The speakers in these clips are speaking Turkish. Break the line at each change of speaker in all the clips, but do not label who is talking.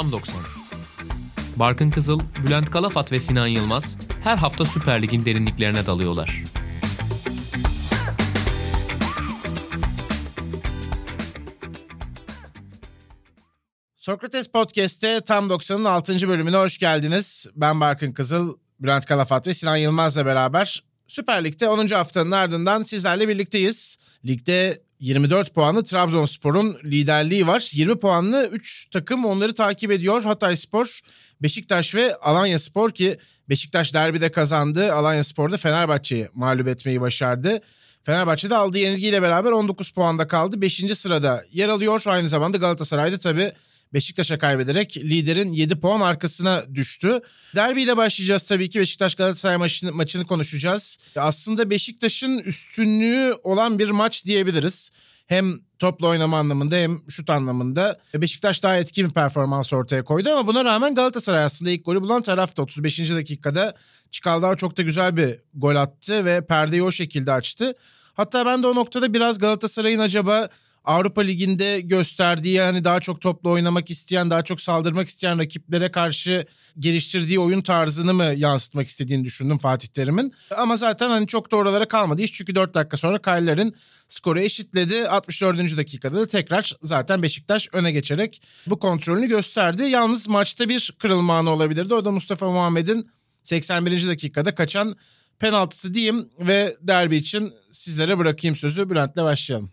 Tam 90. Barkın Kızıl, Bülent Kalafat ve Sinan Yılmaz her hafta Süper Lig'in derinliklerine dalıyorlar.
Sokrates Podcast'te Tam 90'ın 6. bölümüne hoş geldiniz. Ben Barkın Kızıl, Bülent Kalafat ve Sinan Yılmaz'la beraber Süper Lig'de 10. haftanın ardından sizlerle birlikteyiz. Ligde 24 puanlı Trabzonspor'un liderliği var. 20 puanlı 3 takım onları takip ediyor. Hatay Spor, Beşiktaş ve Alanya Spor ki Beşiktaş derbide kazandı. Alanya Spor da Fenerbahçe'yi mağlup etmeyi başardı. Fenerbahçe de aldığı yenilgiyle beraber 19 puanda kaldı. 5. sırada yer alıyor. Aynı zamanda Galatasaray'da tabii Beşiktaş'a kaybederek liderin 7 puan arkasına düştü. Derbiyle başlayacağız tabii ki Beşiktaş Galatasaray maçını, maçını konuşacağız. Aslında Beşiktaş'ın üstünlüğü olan bir maç diyebiliriz. Hem topla oynama anlamında hem şut anlamında. Beşiktaş daha etkin bir performans ortaya koydu ama buna rağmen Galatasaray aslında ilk golü bulan tarafta 35. dakikada Çikaldağ çok da güzel bir gol attı ve perdeyi o şekilde açtı. Hatta ben de o noktada biraz Galatasaray'ın acaba Avrupa Ligi'nde gösterdiği hani daha çok topla oynamak isteyen, daha çok saldırmak isteyen rakiplere karşı geliştirdiği oyun tarzını mı yansıtmak istediğini düşündüm Fatih Terim'in. Ama zaten hani çok da oralara kalmadı iş çünkü 4 dakika sonra Kayler'in skoru eşitledi. 64. dakikada da tekrar zaten Beşiktaş öne geçerek bu kontrolünü gösterdi. Yalnız maçta bir kırılma anı olabilirdi. O da Mustafa Muhammed'in 81. dakikada kaçan penaltısı diyeyim ve derbi için sizlere bırakayım sözü. Bülent'le başlayalım.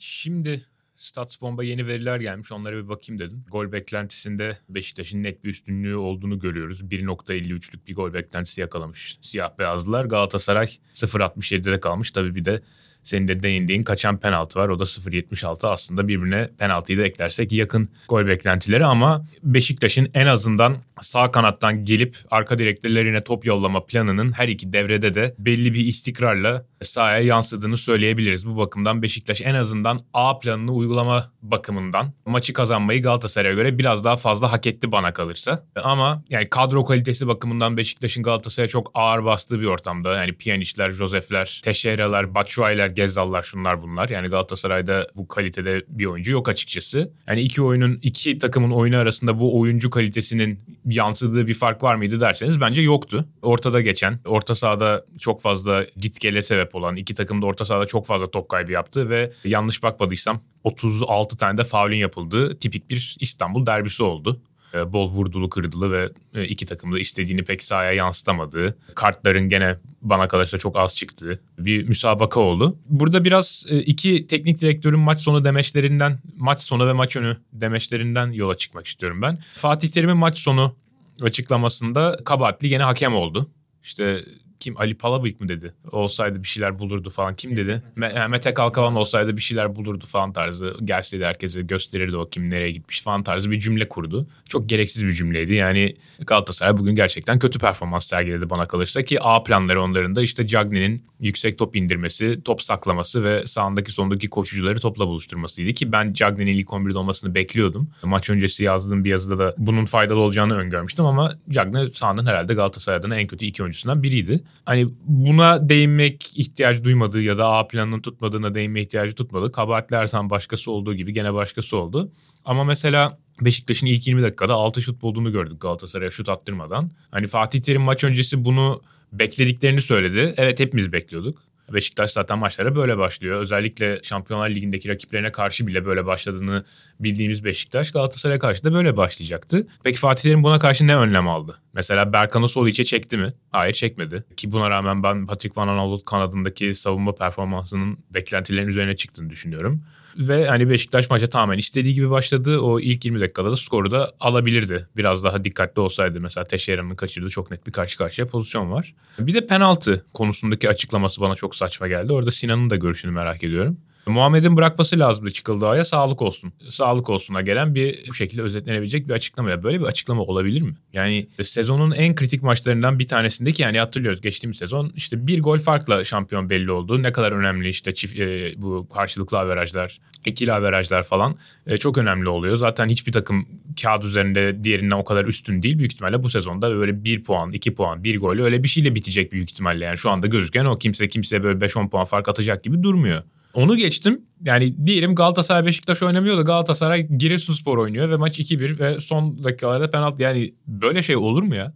Şimdi Statsbomb'a yeni veriler gelmiş. Onlara bir bakayım dedim. Gol beklentisinde Beşiktaş'ın net bir üstünlüğü olduğunu görüyoruz. 1.53'lük bir gol beklentisi yakalamış siyah beyazlılar. Galatasaray 0.67'de kalmış. Tabii bir de senin de değindiğin kaçan penaltı var. O da 0.76 aslında birbirine penaltıyı da eklersek yakın gol beklentileri ama Beşiktaş'ın en azından sağ kanattan gelip arka direklerine top yollama planının her iki devrede de belli bir istikrarla sahaya yansıdığını söyleyebiliriz. Bu bakımdan Beşiktaş en azından A planını uygulama bakımından maçı kazanmayı Galatasaray'a göre biraz daha fazla hak etti bana kalırsa. Ama yani kadro kalitesi bakımından Beşiktaş'ın Galatasaray'a çok ağır bastığı bir ortamda. Yani Pjanic'ler, Josef'ler, Teixeira'lar, Batshuayi'ler, Gezzal'lar şunlar bunlar. Yani Galatasaray'da bu kalitede bir oyuncu yok açıkçası. Yani iki oyunun, iki takımın oyunu arasında bu oyuncu kalitesinin yansıdığı bir fark var mıydı derseniz bence yoktu. Ortada geçen, orta sahada çok fazla git gele sebep olan, iki takım da orta sahada çok fazla top kaybı yaptı ve yanlış bakmadıysam 36 tane de faulün yapıldığı tipik bir İstanbul derbisi oldu. E, bol vurdulu kırdılı ve e, iki takım da istediğini pek sahaya yansıtamadığı, kartların gene bana kalırsa çok az çıktığı bir müsabaka oldu. Burada biraz e, iki teknik direktörün maç sonu demeçlerinden, maç sonu ve maç önü demeçlerinden yola çıkmak istiyorum ben. Fatih Terim'in maç sonu açıklamasında kabahatli gene hakem oldu. İşte kim Ali Palabıyık mı dedi? Olsaydı bir şeyler bulurdu falan. Kim dedi? Mete Kalkavan olsaydı bir şeyler bulurdu falan tarzı. Gelseydi herkese gösterirdi o kim nereye gitmiş falan tarzı bir cümle kurdu. Çok gereksiz bir cümleydi. Yani Galatasaray bugün gerçekten kötü performans sergiledi bana kalırsa ki A planları onların da işte Cagney'in yüksek top indirmesi, top saklaması ve sağındaki sondaki koşucuları topla buluşturmasıydı ki ben Cagney'in ilk 11'de olmasını bekliyordum. Maç öncesi yazdığım bir yazıda da bunun faydalı olacağını öngörmüştüm ama Cagney sahanın herhalde Galatasaray adına en kötü iki oyuncusundan biriydi hani buna değinmek ihtiyacı duymadığı ya da A planının tutmadığına değinme ihtiyacı tutmadı. Kabahatli Ersan başkası olduğu gibi gene başkası oldu. Ama mesela Beşiktaş'ın ilk 20 dakikada 6 şut bulduğunu gördük Galatasaray'a şut attırmadan. Hani Fatih Terim maç öncesi bunu beklediklerini söyledi. Evet hepimiz bekliyorduk. Beşiktaş zaten maçlara böyle başlıyor. Özellikle Şampiyonlar Ligi'ndeki rakiplerine karşı bile böyle başladığını bildiğimiz Beşiktaş Galatasaray'a karşı da böyle başlayacaktı. Peki Fatih Terim buna karşı ne önlem aldı? Mesela Berkan'ı sol içe çekti mi? Hayır çekmedi. Ki buna rağmen ben Patrick Van Aanholt kanadındaki savunma performansının beklentilerin üzerine çıktığını düşünüyorum. Ve hani Beşiktaş maça tamamen istediği gibi başladı. O ilk 20 dakikada da skoru da alabilirdi. Biraz daha dikkatli olsaydı. Mesela Teşeyra'nın kaçırdığı çok net bir karşı karşıya pozisyon var. Bir de penaltı konusundaki açıklaması bana çok saçma geldi. Orada Sinan'ın da görüşünü merak ediyorum. Muhammed'in bırakması lazımdı çıkıldığı sağlık olsun. Sağlık olsuna gelen bir bu şekilde özetlenebilecek bir açıklama. Böyle bir açıklama olabilir mi? Yani sezonun en kritik maçlarından bir tanesindeki yani hatırlıyoruz geçtiğimiz sezon işte bir gol farkla şampiyon belli oldu. Ne kadar önemli işte çift, e, bu karşılıklı averajlar, ikili averajlar falan e, çok önemli oluyor. Zaten hiçbir takım kağıt üzerinde diğerinden o kadar üstün değil. Büyük ihtimalle bu sezonda böyle bir puan, iki puan, bir gol öyle bir şeyle bitecek büyük ihtimalle. Yani şu anda gözüken o kimse kimseye böyle 5-10 puan fark atacak gibi durmuyor. Onu geçtim. Yani diyelim Galatasaray Beşiktaş oynamıyor da Galatasaray Giresunspor oynuyor ve maç 2-1 ve son dakikalarda penaltı. Yani böyle şey olur mu ya?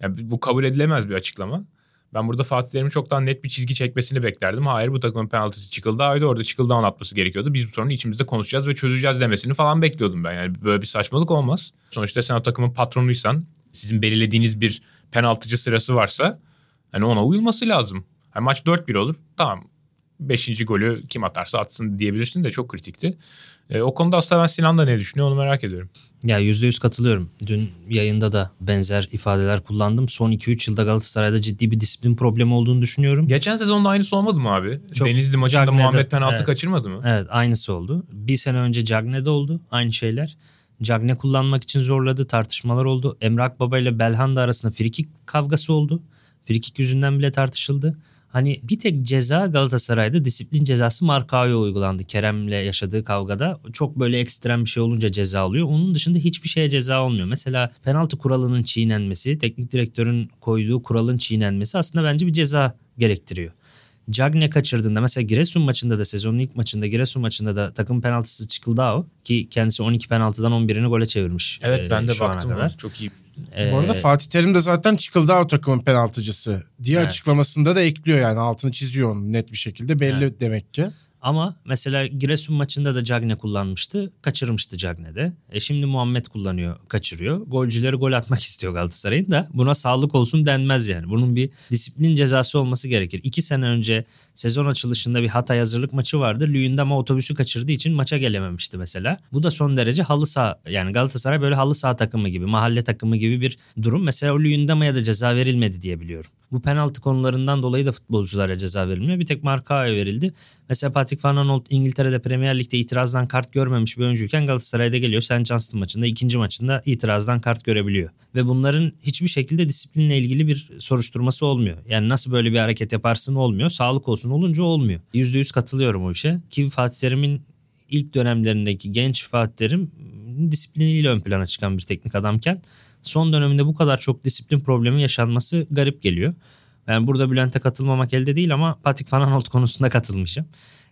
Yani bu kabul edilemez bir açıklama. Ben burada Fatih Terim'in çok net bir çizgi çekmesini beklerdim. Hayır bu takımın penaltısı çıkıldı. Haydi orada çıkıldı anlatması gerekiyordu. Biz bu sorunu içimizde konuşacağız ve çözeceğiz demesini falan bekliyordum ben. Yani böyle bir saçmalık olmaz. Sonuçta sen o takımın patronuysan sizin belirlediğiniz bir penaltıcı sırası varsa hani ona uyulması lazım. Yani maç 4-1 olur. Tamam 5. golü kim atarsa atsın diyebilirsin de çok kritikti. E, o konuda aslında ben Sinan da ne düşünüyor onu merak ediyorum.
Ya %100 katılıyorum. Dün yayında da benzer ifadeler kullandım. Son 2-3 yılda Galatasaray'da ciddi bir disiplin problemi olduğunu düşünüyorum.
Geçen sezonda aynısı olmadı mı abi?
Çok-
Denizli maçında
Cagney'de-
Muhammed penaltı
evet.
kaçırmadı mı?
Evet aynısı oldu. Bir sene önce Cagne'de oldu aynı şeyler. Cagne kullanmak için zorladı tartışmalar oldu. Emre Akbaba ile Belhanda arasında frikik kavgası oldu. Frikik yüzünden bile tartışıldı. Hani bir tek ceza Galatasaray'da disiplin cezası Markao'ya uygulandı. Kerem'le yaşadığı kavgada çok böyle ekstrem bir şey olunca ceza alıyor. Onun dışında hiçbir şeye ceza olmuyor. Mesela penaltı kuralının çiğnenmesi, teknik direktörün koyduğu kuralın çiğnenmesi aslında bence bir ceza gerektiriyor. Cagne kaçırdığında mesela Giresun maçında da sezonun ilk maçında Giresun maçında da takım penaltısı çıkıldı o ki kendisi 12 penaltıdan 11'ini gole çevirmiş.
Evet
e,
ben de baktım.
kadar.
Çok iyi.
E,
Bu arada Fatih Terim de zaten çıkıldı o takımın penaltıcısı diye
Evet.
açıklamasında da ekliyor yani altını çiziyor onu net bir şekilde belli demek ki.
Ama mesela Giresun maçında da Cagne kullanmıştı. Kaçırmıştı Cagne'de. E şimdi Muhammed kullanıyor, kaçırıyor. Golcüleri gol atmak istiyor Galatasaray'ın da buna sağlık olsun denmez yani. Bunun bir disiplin cezası olması gerekir. İki sene önce sezon açılışında bir Hatay hazırlık maçı vardı. Luyendama otobüsü kaçırdığı için maça gelememişti mesela. Bu da son derece halı saha yani Galatasaray böyle halı saha takımı gibi, mahalle takımı gibi bir durum. Mesela o Luyendama'ya da ceza verilmedi diye biliyorum. Bu penaltı konularından dolayı da futbolculara ceza verilmiyor. Bir tek Markao'ya verildi. Mesela Patrick Van Aanholt İngiltere'de Premier Lig'de itirazdan kart görmemiş bir oyuncuyken Galatasaray'da geliyor. St. Johnston maçında ikinci maçında itirazdan kart görebiliyor. Ve bunların hiçbir şekilde disiplinle ilgili bir soruşturması olmuyor. Yani nasıl böyle bir hareket yaparsın olmuyor. Sağlık olsun olunca olmuyor. %100 katılıyorum o işe. Ki Fatih Terim'in ilk dönemlerindeki genç Fatih Terim disipliniyle ön plana çıkan bir teknik adamken son döneminde bu kadar çok disiplin problemi yaşanması garip geliyor. Ben burada Bülent'e katılmamak elde değil ama Patrick Van Aanholt konusunda katılmışım.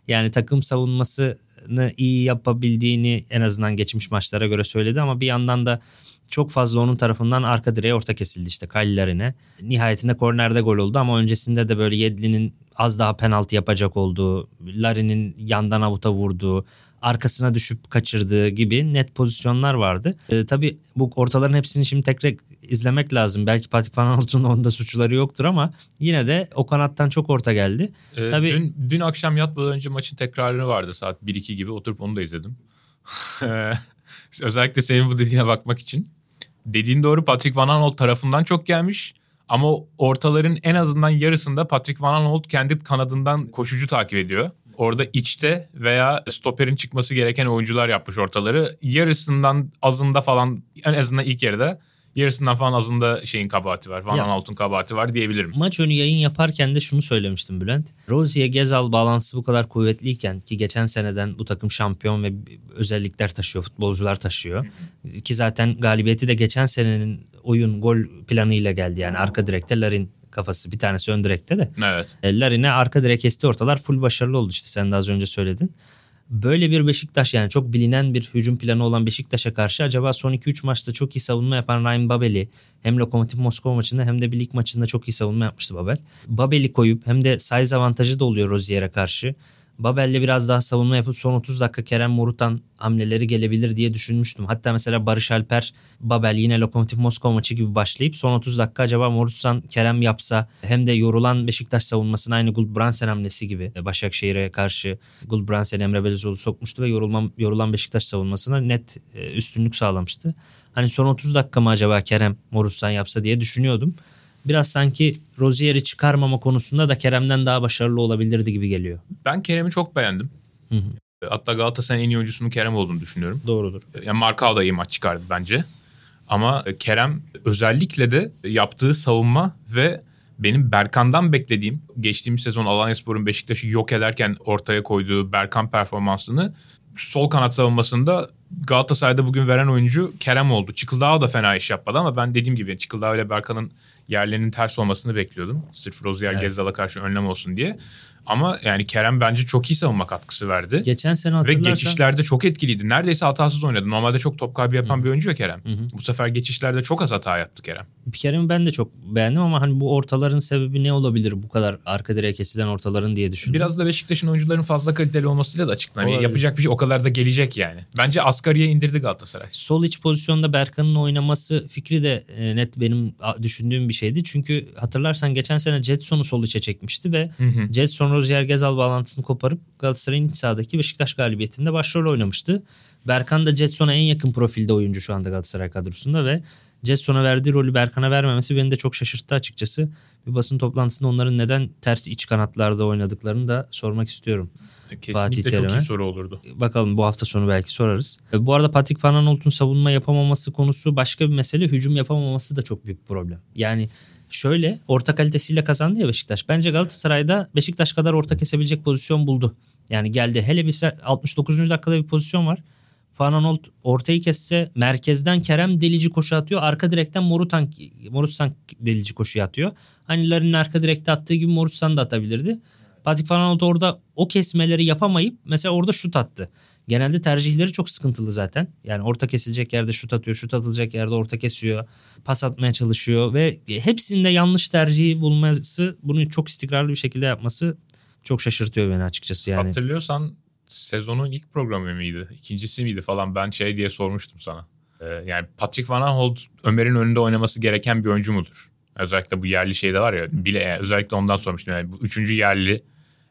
Yani takım savunmasını iyi yapabildiğini en azından geçmiş maçlara göre söyledi ama bir yandan da çok fazla onun tarafından arka direğe orta kesildi işte Kallilerine. Nihayetinde kornerde gol oldu ama öncesinde de böyle Yedlin'in az daha penaltı yapacak olduğu, Larin'in yandan avuta vurduğu, arkasına düşüp kaçırdığı gibi net pozisyonlar vardı. Ee, tabii bu ortaların hepsini şimdi tekrar izlemek lazım. Belki Patrick Van Aanholt'un onda suçları yoktur ama yine de o kanattan çok orta geldi.
Ee,
Tabii-
dün, dün akşam yatmadan önce maçın tekrarını vardı saat 1-2 gibi oturup onu da izledim. Özellikle senin bu dediğine bakmak için. Dediğin doğru Patrick Van Aanholt tarafından çok gelmiş. Ama ortaların en azından yarısında Patrick Van Aanholt kendi kanadından koşucu takip ediyor. Orada içte veya stoperin çıkması gereken oyuncular yapmış ortaları. Yarısından azında falan en azından ilk yarıda yarısından falan azında şeyin kabahati var. Van
Ya.
Aanholt'un kabahati var diyebilirim.
Maç önü yayın yaparken de şunu söylemiştim Bülent. Rozier Gezal bağlantısı bu kadar kuvvetliyken ki geçen seneden bu takım şampiyon ve özellikler taşıyor, futbolcular taşıyor. Ki zaten galibiyeti de geçen senenin oyun gol planıyla geldi. Yani arka direkte Larin kafası bir tanesi ön direkte de.
Evet.
E, Larin'e arka direk kesti ortalar full başarılı oldu işte sen de az önce söyledin. Böyle bir Beşiktaş yani çok bilinen bir hücum planı olan Beşiktaş'a karşı acaba son 2-3 maçta çok iyi savunma yapan Ryan Babel'i hem Lokomotiv Moskova maçında hem de bir lig maçında çok iyi savunma yapmıştı Babel. Babel'i koyup hem de size avantajı da oluyor Rozier'e karşı. Babel'le biraz daha savunma yapıp son 30 dakika Kerem Morutan hamleleri gelebilir diye düşünmüştüm. Hatta mesela Barış Alper, Babel yine Lokomotiv Moskova maçı gibi başlayıp son 30 dakika acaba Morutan Kerem yapsa hem de yorulan Beşiktaş savunmasına aynı Gulbrandsen hamlesi gibi Başakşehir'e karşı Gulbrandsen Emre Belezoğlu sokmuştu ve yorulan, yorulan Beşiktaş savunmasına net e, üstünlük sağlamıştı. Hani son 30 dakika mı acaba Kerem Morutan yapsa diye düşünüyordum. Biraz sanki Rozier'i çıkarmama konusunda da Kerem'den daha başarılı olabilirdi gibi geliyor.
Ben Kerem'i çok beğendim.
Hı hı.
Hatta Galatasaray'ın en iyi oyuncusunun Kerem olduğunu düşünüyorum.
Doğrudur.
Yani Markao da iyi maç çıkardı bence. Ama Kerem özellikle de yaptığı savunma ve benim Berkan'dan beklediğim geçtiğimiz sezon Alanyaspor'un Beşiktaş'ı yok ederken ortaya koyduğu Berkan performansını sol kanat savunmasında Galatasaray'da bugün veren oyuncu Kerem oldu. Çıkıldağ da fena iş yapmadı ama ben dediğim gibi Çıkıldağ ile Berkan'ın yerlerinin ters olmasını bekliyordum. Sırf Rozier
Evet.
Gezal'a karşı önlem olsun diye. Ama yani Kerem bence çok iyi savunma katkısı verdi.
Geçen sene
Ve
hatırlarsan
geçişlerde çok etkiliydi. Neredeyse hatasız oynadı. Normalde çok top kaybı yapan bir oyuncu ya Kerem.
hı.
Bu sefer geçişlerde çok az hata yaptı Kerem.
Kerem'i ben de çok beğendim ama hani bu ortaların sebebi ne olabilir bu kadar arka direğe kesilen ortaların diye düşündüm.
Biraz da Beşiktaş'ın oyuncuların fazla kaliteli olmasıyla da açıklanıyor.
Olabilir.
Yapacak bir şey o kadar da gelecek yani. Bence asgariye indirdi Galatasaray.
Sol iç pozisyonda Berkan'ın oynaması fikri de e, net benim düşündüğüm bir şeydi. Çünkü hatırlarsan geçen sene Jetson'u sol içe çekmişti ve Jetson Rozier Gezal bağlantısını koparıp Galatasaray'ın iç sahadaki Beşiktaş galibiyetinde başrol oynamıştı. Berkan da Jetson'a en yakın profilde oyuncu şu anda Galatasaray kadrosunda ve Jetson'a verdiği rolü Berkan'a vermemesi beni de çok şaşırttı açıkçası. Bir basın toplantısında onların neden ters iç kanatlarda oynadıklarını da sormak istiyorum.
Kesinlikle
Fatih
çok
Terim'e.
iyi soru olurdu.
Bakalım bu hafta sonu belki sorarız. E, Bu arada Patrick Van Aanholt'un savunma yapamaması konusu başka bir mesele. Hücum yapamaması da çok büyük problem. Yani şöyle orta kalitesiyle kazandı ya Beşiktaş. Bence Galatasaray'da Beşiktaş kadar orta kesebilecek pozisyon buldu. Yani geldi. Hele bir se- 69. dakikada bir pozisyon var. Van ortayı kesse merkezden Kerem delici koşu atıyor. Arka direkten Morutan, Morutsan delici koşu atıyor. Hani Larin'in arka direkte attığı gibi Morutsan da atabilirdi. Patrick Van Aanholt orada o kesmeleri yapamayıp mesela orada şut attı. Genelde tercihleri çok sıkıntılı zaten. Yani orta kesilecek yerde şut atıyor, şut atılacak yerde orta kesiyor, pas atmaya çalışıyor ve hepsinde yanlış tercihi bulması, bunu çok istikrarlı bir şekilde yapması çok şaşırtıyor beni açıkçası yani.
Hatırlıyorsan sezonun ilk programı mıydı? İkincisi miydi falan ben şey diye sormuştum sana. Ee, yani Patrick Van Aanholt Ömer'in önünde oynaması gereken bir oyuncu mudur? Özellikle bu yerli şeyde var ya bile yani özellikle ondan sormuştum. Yani bu üçüncü yerli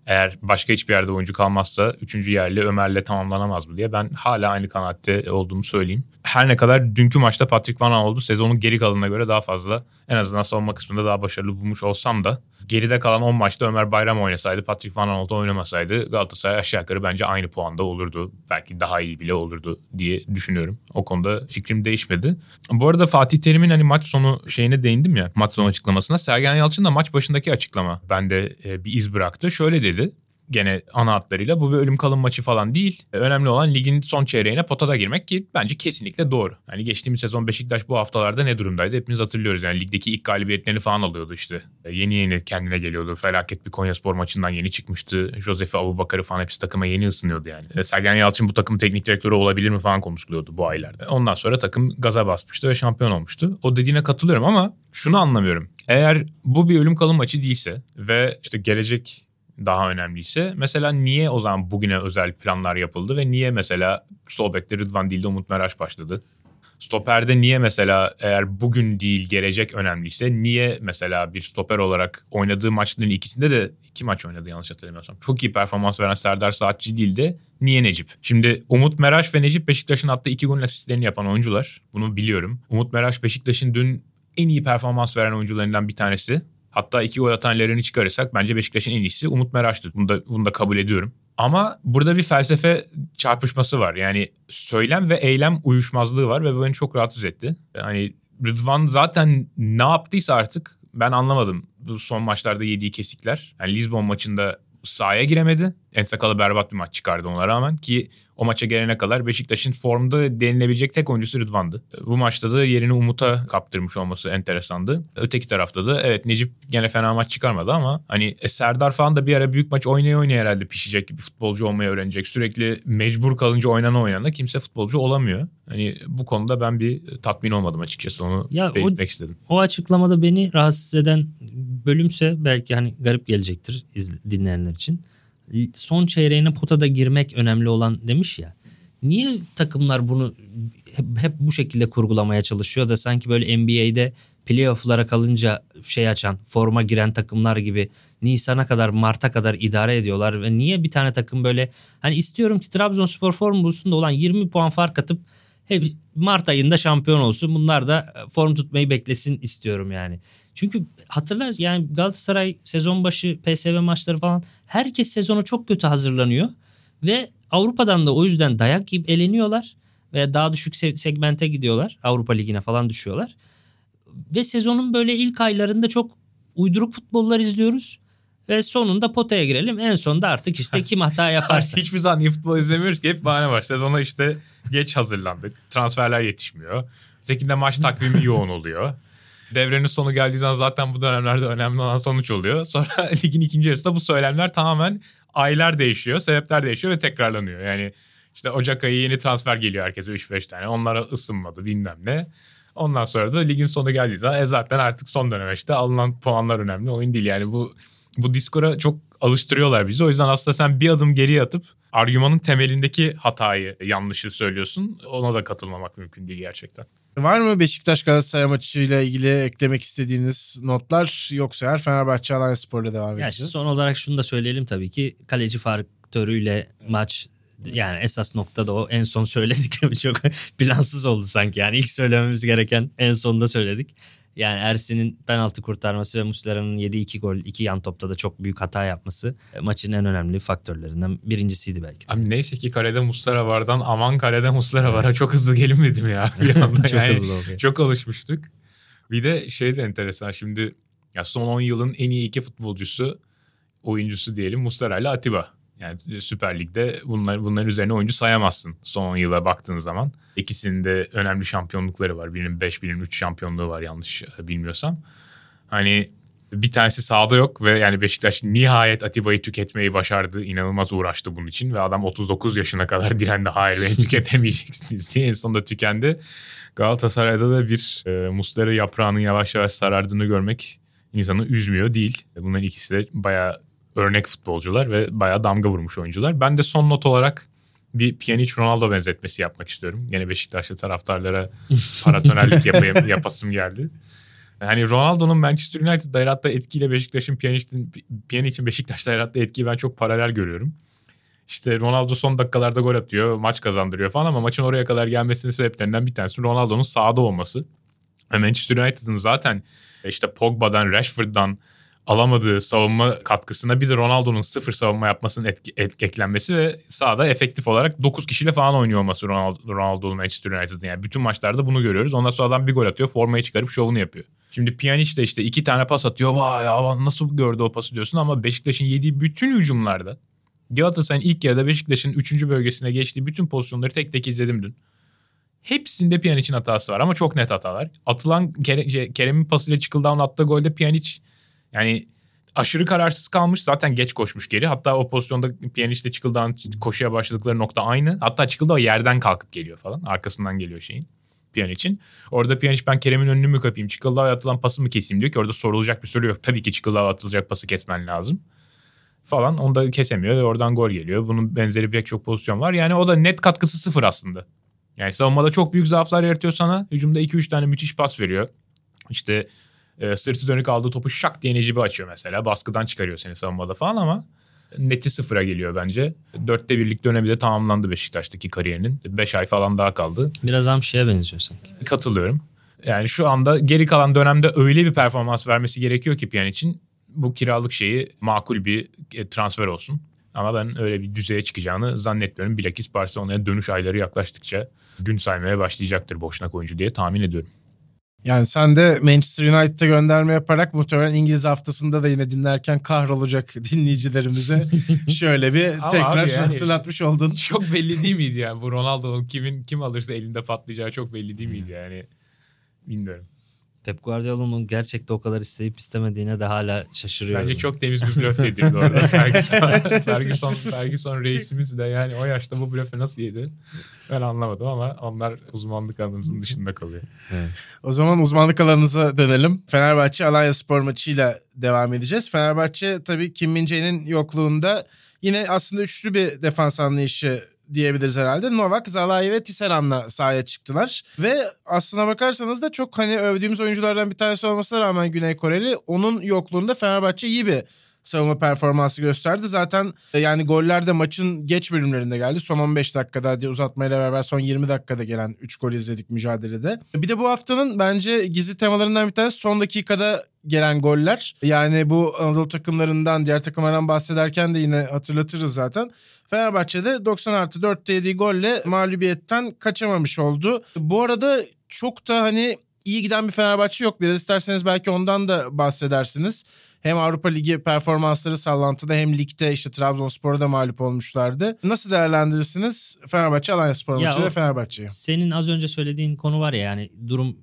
eğer başka hiçbir yerde oyuncu kalmazsa üçüncü yerli Ömer'le tamamlanamaz mı diye ben hala aynı kanaatte olduğumu söyleyeyim. Her ne kadar dünkü maçta Patrick Van Aanholt'u sezonun geri kalanına göre daha fazla en azından savunma kısmında daha başarılı bulmuş olsam da geride kalan 10 maçta Ömer Bayram oynasaydı Patrick Van Aanholt oynamasaydı Galatasaray aşağı yukarı bence aynı puanda olurdu. Belki daha iyi bile olurdu diye düşünüyorum. O konuda fikrim değişmedi. Bu arada Fatih Terim'in hani maç sonu şeyine değindim ya maç sonu açıklamasına. Sergen Yalçın da maç başındaki açıklama bende e, bir iz bıraktı. Şöyle dedi gene ana hatlarıyla bu bir ölüm kalım maçı falan değil. E, Önemli olan ligin son çeyreğine potada girmek ki bence kesinlikle doğru. Yani geçtiğimiz sezon Beşiktaş bu haftalarda ne durumdaydı hepimiz hatırlıyoruz. Yani ligdeki ilk galibiyetlerini falan alıyordu işte. E, Yeni yeni kendine geliyordu. Felaket bir Konyaspor maçından yeni çıkmıştı. Josefi Abubakar'ı falan hepsi takıma yeni ısınıyordu yani. E, Sergen Yalçın bu takımın teknik direktörü olabilir mi falan konuşuluyordu bu aylarda. Ondan sonra takım gaza basmıştı ve şampiyon olmuştu. O dediğine katılıyorum ama şunu anlamıyorum. Eğer bu bir ölüm kalım maçı değilse ve işte gelecek daha önemliyse mesela niye o zaman bugüne özel planlar yapıldı ve niye mesela sol bekte Rıdvan değil de Umut Meraş başladı? Stoperde niye mesela eğer bugün değil gelecek önemliyse niye mesela bir stoper olarak oynadığı maçların ikisinde de iki maç oynadı yanlış hatırlamıyorsam. Çok iyi performans veren Serdar Saatçi değil de niye Necip? Şimdi Umut Meraş ve Necip Beşiktaş'ın attığı iki golün asistlerini yapan oyuncular. Bunu biliyorum. Umut Meraş Beşiktaş'ın dün en iyi performans veren oyuncularından bir tanesi. Hatta iki gol atan çıkarırsak bence Beşiktaş'ın en iyisi Umut Meraş'tı. Bunu da, bunu da kabul ediyorum. Ama burada bir felsefe çarpışması var. Yani söylem ve eylem uyuşmazlığı var ve beni çok rahatsız etti. Yani Rıdvan zaten ne yaptıysa artık ben anlamadım. Bu son maçlarda yediği kesikler. Yani Lisbon maçında sahaya giremedi. Ensakalı berbat bir maç çıkardı ona rağmen ki o maça gelene kadar Beşiktaş'ın formda denilebilecek tek oyuncusu Rıdvan'dı. Bu maçta da yerini Umut'a kaptırmış olması enteresandı. Öteki tarafta da evet Necip gene fena maç çıkarmadı ama hani e, Serdar falan da bir ara büyük maç oynaya oynaya herhalde pişecek bir futbolcu olmayı öğrenecek. Sürekli mecbur kalınca oynana oynana kimse futbolcu olamıyor. Hani bu konuda ben bir tatmin olmadım açıkçası onu
Ya o-
belirtmek istedim.
O açıklamada beni rahatsız eden bölümse belki hani garip gelecektir dinleyenler için. Son çeyreğine potada girmek önemli olan demiş ya. Niye takımlar bunu hep, hep bu şekilde kurgulamaya çalışıyor da sanki böyle NBA'de playoff'lara kalınca şey açan, forma giren takımlar gibi Nisan'a kadar, Mart'a kadar idare ediyorlar ve niye bir tane takım böyle hani istiyorum ki Trabzonspor form bulsun da olan 20 puan fark atıp hep Mart ayında şampiyon olsun. Bunlar da e, form tutmayı beklesin istiyorum yani. Çünkü hatırlar yani Galatasaray sezon başı PSV maçları falan herkes sezonu çok kötü hazırlanıyor ve Avrupa'dan da o yüzden dayak yiyip eleniyorlar ve daha düşük se- segmente gidiyorlar. Avrupa Ligi'ne falan düşüyorlar. Ve sezonun böyle ilk aylarında çok uyduruk futbollar izliyoruz. Ve sonunda potaya girelim. En sonunda artık işte kim hata yaparsa.
Hiçbir zaman iyi futbol izlemiyoruz ki hep bahane var. Sezona işte geç hazırlandık. Transferler yetişmiyor. Ötekinde maç takvimi yoğun oluyor. Devrenin sonu geldiği zaman zaten bu dönemlerde önemli olan sonuç oluyor. Sonra ligin ikinci yarısında bu söylemler tamamen aylar değişiyor, sebepler değişiyor ve tekrarlanıyor. Yani işte Ocak ayı yeni transfer geliyor herkese 3-5 tane. Onlara ısınmadı bilmem ne. Ondan sonra da ligin sonu geldiği zaman e zaten artık son dönem işte alınan puanlar önemli. Oyun değil yani bu bu diskora çok alıştırıyorlar bizi. O yüzden aslında sen bir adım geriye atıp argümanın temelindeki hatayı yanlışı söylüyorsun. Ona da katılmamak mümkün değil gerçekten.
Var mı Beşiktaş Galatasaray maçıyla ilgili eklemek istediğiniz notlar yoksa eğer Fenerbahçe Alanya Spor'la devam edeceğiz.
son olarak şunu da söyleyelim tabii ki kaleci faktörüyle maç yani esas noktada o en son söyledik çok plansız oldu sanki. Yani ilk söylememiz gereken en sonda söyledik. Yani Ersin'in penaltı kurtarması ve Muslera'nın yediği iki gol, iki yan topta da çok büyük hata yapması e, maçın en önemli faktörlerinden birincisiydi belki de.
Abi neyse ki kalede Muslera vardan aman kalede Muslera var. Çok hızlı gelinmedim ya bir anda.
çok
yani,
hızlı oldu.
Çok alışmıştık. Bir de şey de enteresan şimdi ya son 10 yılın en iyi iki futbolcusu oyuncusu diyelim Muslera ile Atiba. Yani Süper Lig'de bunlar, bunların üzerine oyuncu sayamazsın son 10 yıla baktığın zaman. İkisinin de önemli şampiyonlukları var. Birinin 5, birinin 3 şampiyonluğu var yanlış e, bilmiyorsam. Hani bir tanesi sahada yok ve yani Beşiktaş nihayet Atiba'yı tüketmeyi başardı. İnanılmaz uğraştı bunun için ve adam 39 yaşına kadar direndi. Hayır beni tüketemeyeceksiniz diye en sonunda tükendi. Galatasaray'da da bir e, Muslera yaprağının yavaş yavaş sarardığını görmek insanı üzmüyor değil. Bunların ikisi de bayağı örnek futbolcular ve bayağı damga vurmuş oyuncular. Ben de son not olarak bir Pjanic Ronaldo benzetmesi yapmak istiyorum. Yine Beşiktaşlı taraftarlara paratonerlik yapayım, yapasım geldi. Yani Ronaldo'nun Manchester United'da yarattığı etkiyle Beşiktaş'ın Pjanic'in Pjanic'in Beşiktaş'ta yarattığı etkiyi ben çok paralel görüyorum. İşte Ronaldo son dakikalarda gol atıyor, maç kazandırıyor falan ama maçın oraya kadar gelmesinin sebeplerinden bir tanesi Ronaldo'nun sahada olması. Manchester United'ın zaten işte Pogba'dan, Rashford'dan alamadığı savunma katkısına bir de Ronaldo'nun sıfır savunma yapmasının etki, et, eklenmesi ve sahada efektif olarak 9 kişiyle falan oynuyor olması Ronaldo, Ronaldo'nun Manchester United'ın. Yani bütün maçlarda bunu görüyoruz. Ondan sonra adam bir gol atıyor, formayı çıkarıp şovunu yapıyor. Şimdi Pjanic de işte iki tane pas atıyor. Vay ya nasıl gördü o pası diyorsun ama Beşiktaş'ın yediği bütün hücumlarda Galatasaray'ın ilk yarıda Beşiktaş'ın 3. bölgesine geçtiği bütün pozisyonları tek tek izledim dün. Hepsinde Pjanic'in hatası var ama çok net hatalar. Atılan şey, Kerem'in pasıyla çıkıldan attığı golde Pjanic yani aşırı kararsız kalmış. Zaten geç koşmuş geri. Hatta o pozisyonda Pjanic'le çıkıldan koşuya başladıkları nokta aynı. Hatta çıkıldı yerden kalkıp geliyor falan. Arkasından geliyor şeyin. Pjanic'in. Orada Pjanic ben Kerem'in önünü mü kapayım? Çıkıldağ'a atılan pası mı keseyim diyor ki orada sorulacak bir soru yok. Tabii ki Çıkıldağ'a atılacak pası kesmen lazım. Falan onu da kesemiyor ve oradan gol geliyor. Bunun benzeri pek çok pozisyon var. Yani o da net katkısı sıfır aslında. Yani savunmada çok büyük zaaflar yaratıyor sana. Hücumda 2-3 tane müthiş pas veriyor. İşte e, sırtı dönük aldığı topu şak diye Necip'i açıyor mesela. Baskıdan çıkarıyor seni savunmada falan ama neti sıfıra geliyor bence. Dörtte birlik dönemi de tamamlandı Beşiktaş'taki kariyerinin. Beş ay falan daha kaldı.
Biraz Hamşi'ye benziyor sanki.
Katılıyorum. Yani şu anda geri kalan dönemde öyle bir performans vermesi gerekiyor ki Piyan için bu kiralık şeyi makul bir e, transfer olsun. Ama ben öyle bir düzeye çıkacağını zannetmiyorum. Bilakis Barcelona'ya dönüş ayları yaklaştıkça gün saymaya başlayacaktır boşnak oyuncu diye tahmin ediyorum.
Yani sen de Manchester United'a gönderme yaparak muhtemelen İngiliz haftasında da yine dinlerken kahrolacak dinleyicilerimize şöyle bir tekrar
abi yani-
hatırlatmış oldun.
Çok belli değil miydi yani bu Ronaldo'nun kimin kim alırsa elinde patlayacağı çok belli değil miydi yani? Bilmiyorum.
Pep Guardiola'nın gerçekten o kadar isteyip istemediğine de hala şaşırıyorum.
Bence çok temiz bir blöf edildi orada. Ferguson, Ferguson, Ferguson reisimiz de yani o yaşta bu blöfü nasıl yedi? Ben anlamadım ama onlar uzmanlık alanımızın dışında kalıyor.
O zaman uzmanlık alanınıza dönelim. Fenerbahçe Alanya Spor maçıyla devam edeceğiz. Fenerbahçe tabii Kim Min-jae'nin yokluğunda yine aslında üçlü bir defans anlayışı diyebiliriz herhalde. Novak, Zalai ve Tisserand'la sahaya çıktılar. Ve aslına bakarsanız da çok hani övdüğümüz oyunculardan bir tanesi olmasına rağmen Güney Koreli onun yokluğunda Fenerbahçe iyi bir savunma performansı gösterdi. Zaten e, yani goller de maçın geç bölümlerinde geldi. Son 15 dakikada hadi uzatmayla beraber son 20 dakikada gelen 3 gol izledik mücadelede. Bir de bu haftanın bence gizli temalarından bir tanesi son dakikada gelen goller. Yani bu Anadolu takımlarından diğer takımlardan bahsederken de yine hatırlatırız zaten. Fenerbahçe'de 90 artı 4'te yediği golle mağlubiyetten kaçamamış oldu. Bu arada çok da hani iyi giden bir Fenerbahçe yok. Biraz isterseniz belki ondan da bahsedersiniz. Hem Avrupa Ligi performansları sallantıda hem ligde işte Trabzonspor'a da mağlup olmuşlardı. Nasıl değerlendirirsiniz Fenerbahçe Alanya Spor maçı ve Fenerbahçe'yi?
Senin az önce söylediğin konu var ya yani durum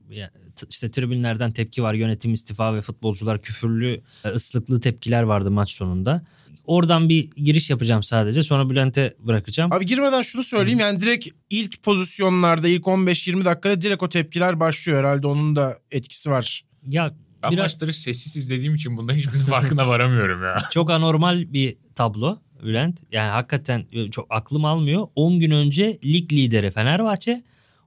işte tribünlerden tepki var yönetim istifa ve futbolcular küfürlü e, ıslıklı tepkiler vardı maç sonunda. Oradan bir giriş yapacağım sadece sonra Bülent'e bırakacağım.
Abi girmeden şunu söyleyeyim yani direkt ilk pozisyonlarda ilk 15-20 dakikada direkt o tepkiler başlıyor herhalde onun da etkisi var.
Ya
Ben
Biraz-
maçları sessiz izlediğim için bundan hiçbirinin farkına varamıyorum ya.
çok anormal bir tablo Bülent. Yani hakikaten e, çok aklım almıyor. 10 gün önce lig lideri Fenerbahçe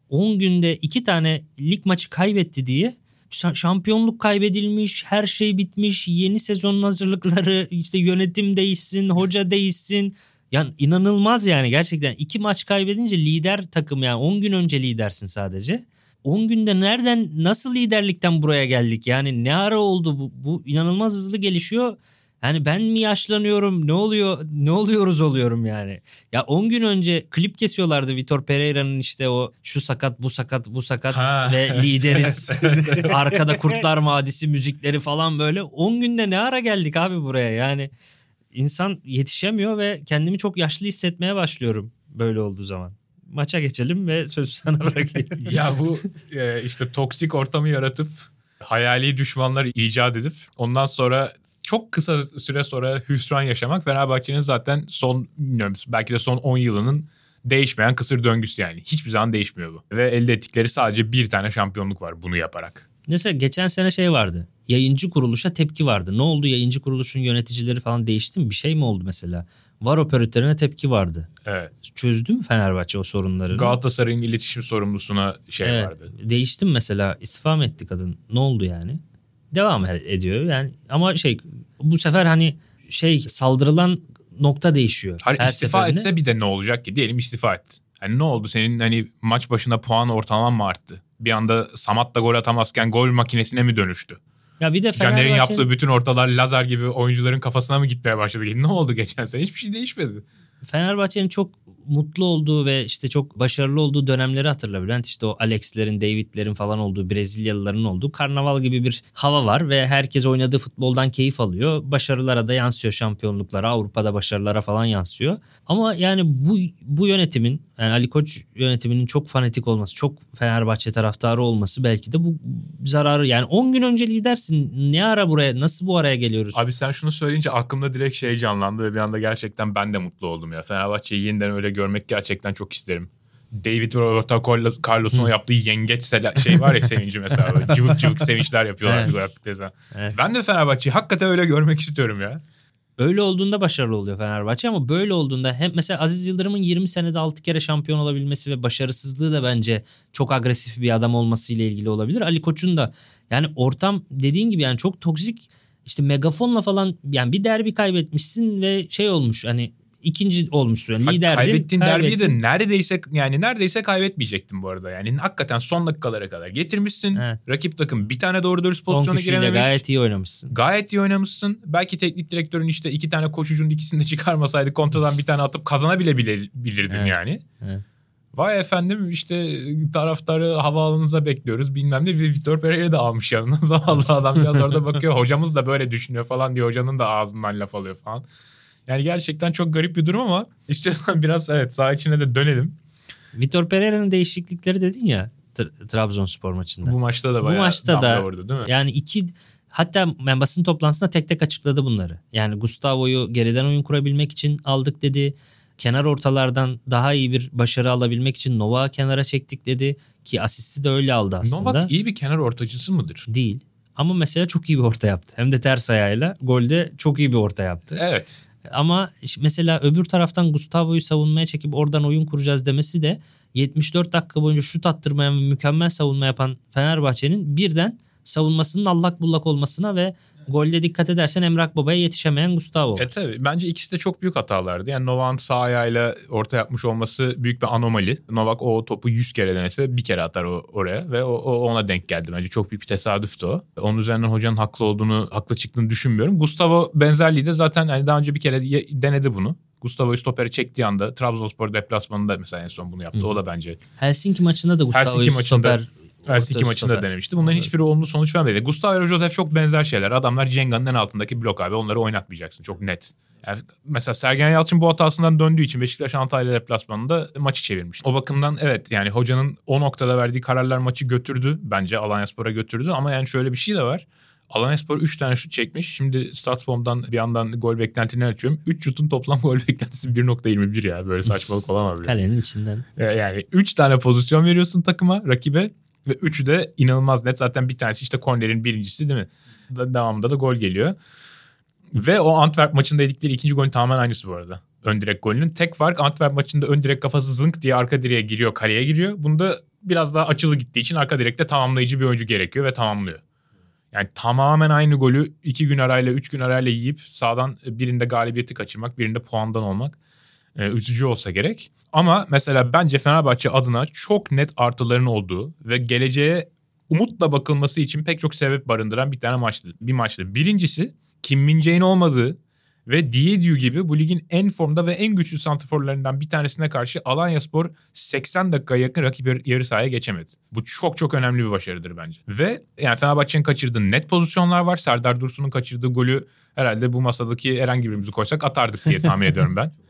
10 günde 2 tane lig maçı kaybetti diye şa- şampiyonluk kaybedilmiş, her şey bitmiş, yeni sezonun hazırlıkları, işte yönetim değişsin, hoca değişsin. Yani inanılmaz yani gerçekten iki maç kaybedince lider takım yani 10 gün önce lidersin sadece. 10 günde nereden nasıl liderlikten buraya geldik? Yani ne ara oldu bu? Bu inanılmaz hızlı gelişiyor. Yani ben mi yaşlanıyorum? Ne oluyor? Ne oluyoruz oluyorum yani. Ya 10 gün önce klip kesiyorlardı Vitor Pereira'nın işte o şu sakat bu sakat bu sakat
Ha.
ve lideriz. Arkada Kurtlar Vadisi müzikleri falan böyle. 10 günde ne ara geldik abi buraya yani. insan yetişemiyor ve kendimi çok yaşlı hissetmeye başlıyorum böyle olduğu zaman. Maça geçelim ve sözü sana bırakayım.
ya bu e, işte toksik ortamı yaratıp hayali düşmanları icat edip ondan sonra çok kısa süre sonra hüsran yaşamak Fenerbahçe'nin zaten son bilmiyorum belki de son 10 yılının değişmeyen kısır döngüsü yani. Hiçbir zaman değişmiyor bu. Ve elde ettikleri sadece bir tane şampiyonluk var bunu yaparak.
Mesela geçen sene şey vardı. Yayıncı kuruluşa tepki vardı. Ne oldu yayıncı kuruluşun yöneticileri falan değişti mi? Bir şey mi oldu mesela? Var operatörüne tepki vardı.
Evet.
Çözdü mü Fenerbahçe o sorunları?
Galatasaray'ın iletişim sorumlusuna şey
Evet.
vardı.
Değişti mi mesela? İstifa mı etti kadın? Ne oldu yani? Devam ediyor yani. Ama şey bu sefer hani şey saldırılan nokta değişiyor.
Hayır
Her
istifa
seferinde.
etse bir de ne olacak ki? Diyelim istifa etti. Hani ne oldu senin hani maç başına puan ortalaman mı arttı? Bir anda Samat da gol atamazken gol makinesine mi dönüştü?
Ya bir de
Caner'in
Fenerbahçe
yaptığı bütün ortalar lazer gibi oyuncuların kafasına mı gitmeye başladı? Ne oldu geçen sene? Hiçbir şey değişmedi.
Fenerbahçe'nin çok mutlu olduğu ve işte çok başarılı olduğu dönemleri hatırla Bülent. İşte o Alex'lerin, David'lerin falan olduğu, Brezilyalıların olduğu karnaval gibi bir hava var ve herkes oynadığı futboldan keyif alıyor. Başarılara da yansıyor şampiyonluklara, Avrupa'da başarılara falan yansıyor. Ama yani bu bu yönetimin, yani Ali Koç yönetiminin çok fanatik olması, çok Fenerbahçe taraftarı olması belki de bu zararı. Yani 10 gün önce lidersin. Ne ara buraya, nasıl bu araya geliyoruz?
Abi sen şunu söyleyince aklımda direkt şey canlandı ve bir anda gerçekten ben de mutlu oldum ya. Fenerbahçe'yi yeniden öyle görmek gerçekten çok isterim. David Roberto Carlos'un yaptığı yengeç şey var ya sevinci mesela. Cıvık cıvık sevinçler yapıyorlar.
Evet.
gol attıkları zaman.
Evet.
Ben de Fenerbahçe'yi hakikaten öyle görmek istiyorum ya.
Öyle olduğunda başarılı oluyor Fenerbahçe ama böyle olduğunda hem mesela Aziz Yıldırım'ın 20 senede 6 kere şampiyon olabilmesi ve başarısızlığı da bence çok agresif bir adam olması ile ilgili olabilir. Ali Koç'un da yani ortam dediğin gibi yani çok toksik işte megafonla falan yani bir derbi kaybetmişsin ve şey olmuş hani ikinci olmuşsun yani liderdin.
kaybettiğin derbiyi de neredeyse yani neredeyse kaybetmeyecektin bu arada. Yani hakikaten son dakikalara kadar getirmişsin.
Evet.
Rakip takım bir tane doğru dürüst
10
pozisyona girememiş.
gayet iyi oynamışsın.
Gayet iyi oynamışsın. Belki teknik direktörün işte iki tane koşucunun ikisini de çıkarmasaydı kontradan bir tane atıp kazanabile bile bilirdin
Evet.
yani.
Evet.
Vay efendim işte taraftarı havaalanınıza bekliyoruz bilmem ne. Vitor Pereira da almış yanına. Zavallı adam biraz orada bakıyor. Hocamız da böyle düşünüyor falan diyor. Hocanın da ağzından laf alıyor falan. Yani gerçekten çok garip bir durum ama istiyorsan biraz evet saha içine de dönelim.
Vitor Pereira'nın değişiklikleri dedin ya Tra- Trabzonspor maçında.
Bu maçta da
Bu
bayağı
maçta
damga
da
vurdu değil mi?
Yani iki hatta ben basın toplantısında tek tek açıkladı bunları. Yani Gustavo'yu geriden oyun kurabilmek için aldık dedi. Kenar ortalardan daha iyi bir başarı alabilmek için Novak'ı kenara çektik dedi. Ki asisti de öyle aldı aslında.
Novak iyi bir kenar ortacısı mıdır?
Değil. Ama mesela çok iyi bir orta yaptı. Hem de ters ayağıyla golde çok iyi bir orta yaptı.
Evet.
Ama mesela öbür taraftan Gustavo'yu savunmaya çekip oradan oyun kuracağız demesi de 74 dakika boyunca şut attırmayan ve mükemmel savunma yapan Fenerbahçe'nin birden savunmasının allak bullak olmasına ve golde dikkat edersen Emrah Baba'ya yetişemeyen Gustavo.
E tabii bence ikisi de çok büyük hatalardı. Yani Novak'ın sağ ayağıyla orta yapmış olması büyük bir anomali. Novak o topu 100 kere denese bir kere atar o, oraya ve o, o ona denk geldi bence. Çok büyük bir tesadüftü o. Onun üzerinden hocanın haklı olduğunu, haklı çıktığını düşünmüyorum. Gustavo benzerliği de zaten hani daha önce bir kere denedi bunu. Gustavo'yu stopere çektiği anda Trabzonspor deplasmanında mesela en son bunu yaptı.
Hı.
O da bence
Helsinki maçında da Gustavo'yu
Helsinki maçında- Helsinki
Orta
maçında
stoper.
denemişti. Bunların hiçbiri olumlu sonuç vermedi. Gustavo ve Josef çok benzer şeyler. Adamlar Cenga'nın en altındaki blok abi. Onları oynatmayacaksın. Çok net. Yani mesela Sergen Yalçın bu hatasından döndüğü için Beşiktaş Antalya deplasmanında maçı çevirmiş. O bakımdan evet yani hocanın o noktada verdiği kararlar maçı götürdü. Bence Alanyaspor'a götürdü ama yani şöyle bir şey de var. Alanyaspor 3 tane şut çekmiş. Şimdi Statsbomb'dan bir yandan gol beklentini açıyorum. 3 şutun toplam gol beklentisi 1.21 ya. Böyle saçmalık olamaz.
Kalenin içinden.
Yani 3 tane pozisyon veriyorsun takıma, rakibe ve üçü de inanılmaz net. Zaten bir tanesi işte kornerin birincisi değil mi? Da- Devamında da gol geliyor. Ve o Antwerp maçında yedikleri ikinci golün tamamen aynısı bu arada. Ön direk golünün. Tek fark Antwerp maçında ön direk kafası zınk diye arka direğe giriyor, kaleye giriyor. Bunda biraz daha açılı gittiği için arka direkte tamamlayıcı bir oyuncu gerekiyor ve tamamlıyor. Yani tamamen aynı golü iki gün arayla, üç gün arayla yiyip sağdan birinde galibiyeti kaçırmak, birinde puandan olmak e, üzücü olsa gerek. Ama mesela bence Fenerbahçe adına çok net artıların olduğu ve geleceğe umutla bakılması için pek çok sebep barındıran bir tane maçtı. Bir maçtı. Birincisi Kim Min-jae'in olmadığı ve Diediu gibi bu ligin en formda ve en güçlü santrforlarından bir tanesine karşı Alanyaspor 80 dakika yakın rakip yarı sahaya geçemedi. Bu çok çok önemli bir başarıdır bence. Ve yani Fenerbahçe'nin kaçırdığı net pozisyonlar var. Serdar Dursun'un kaçırdığı golü herhalde bu masadaki herhangi birimizi koysak atardık diye tahmin ediyorum ben.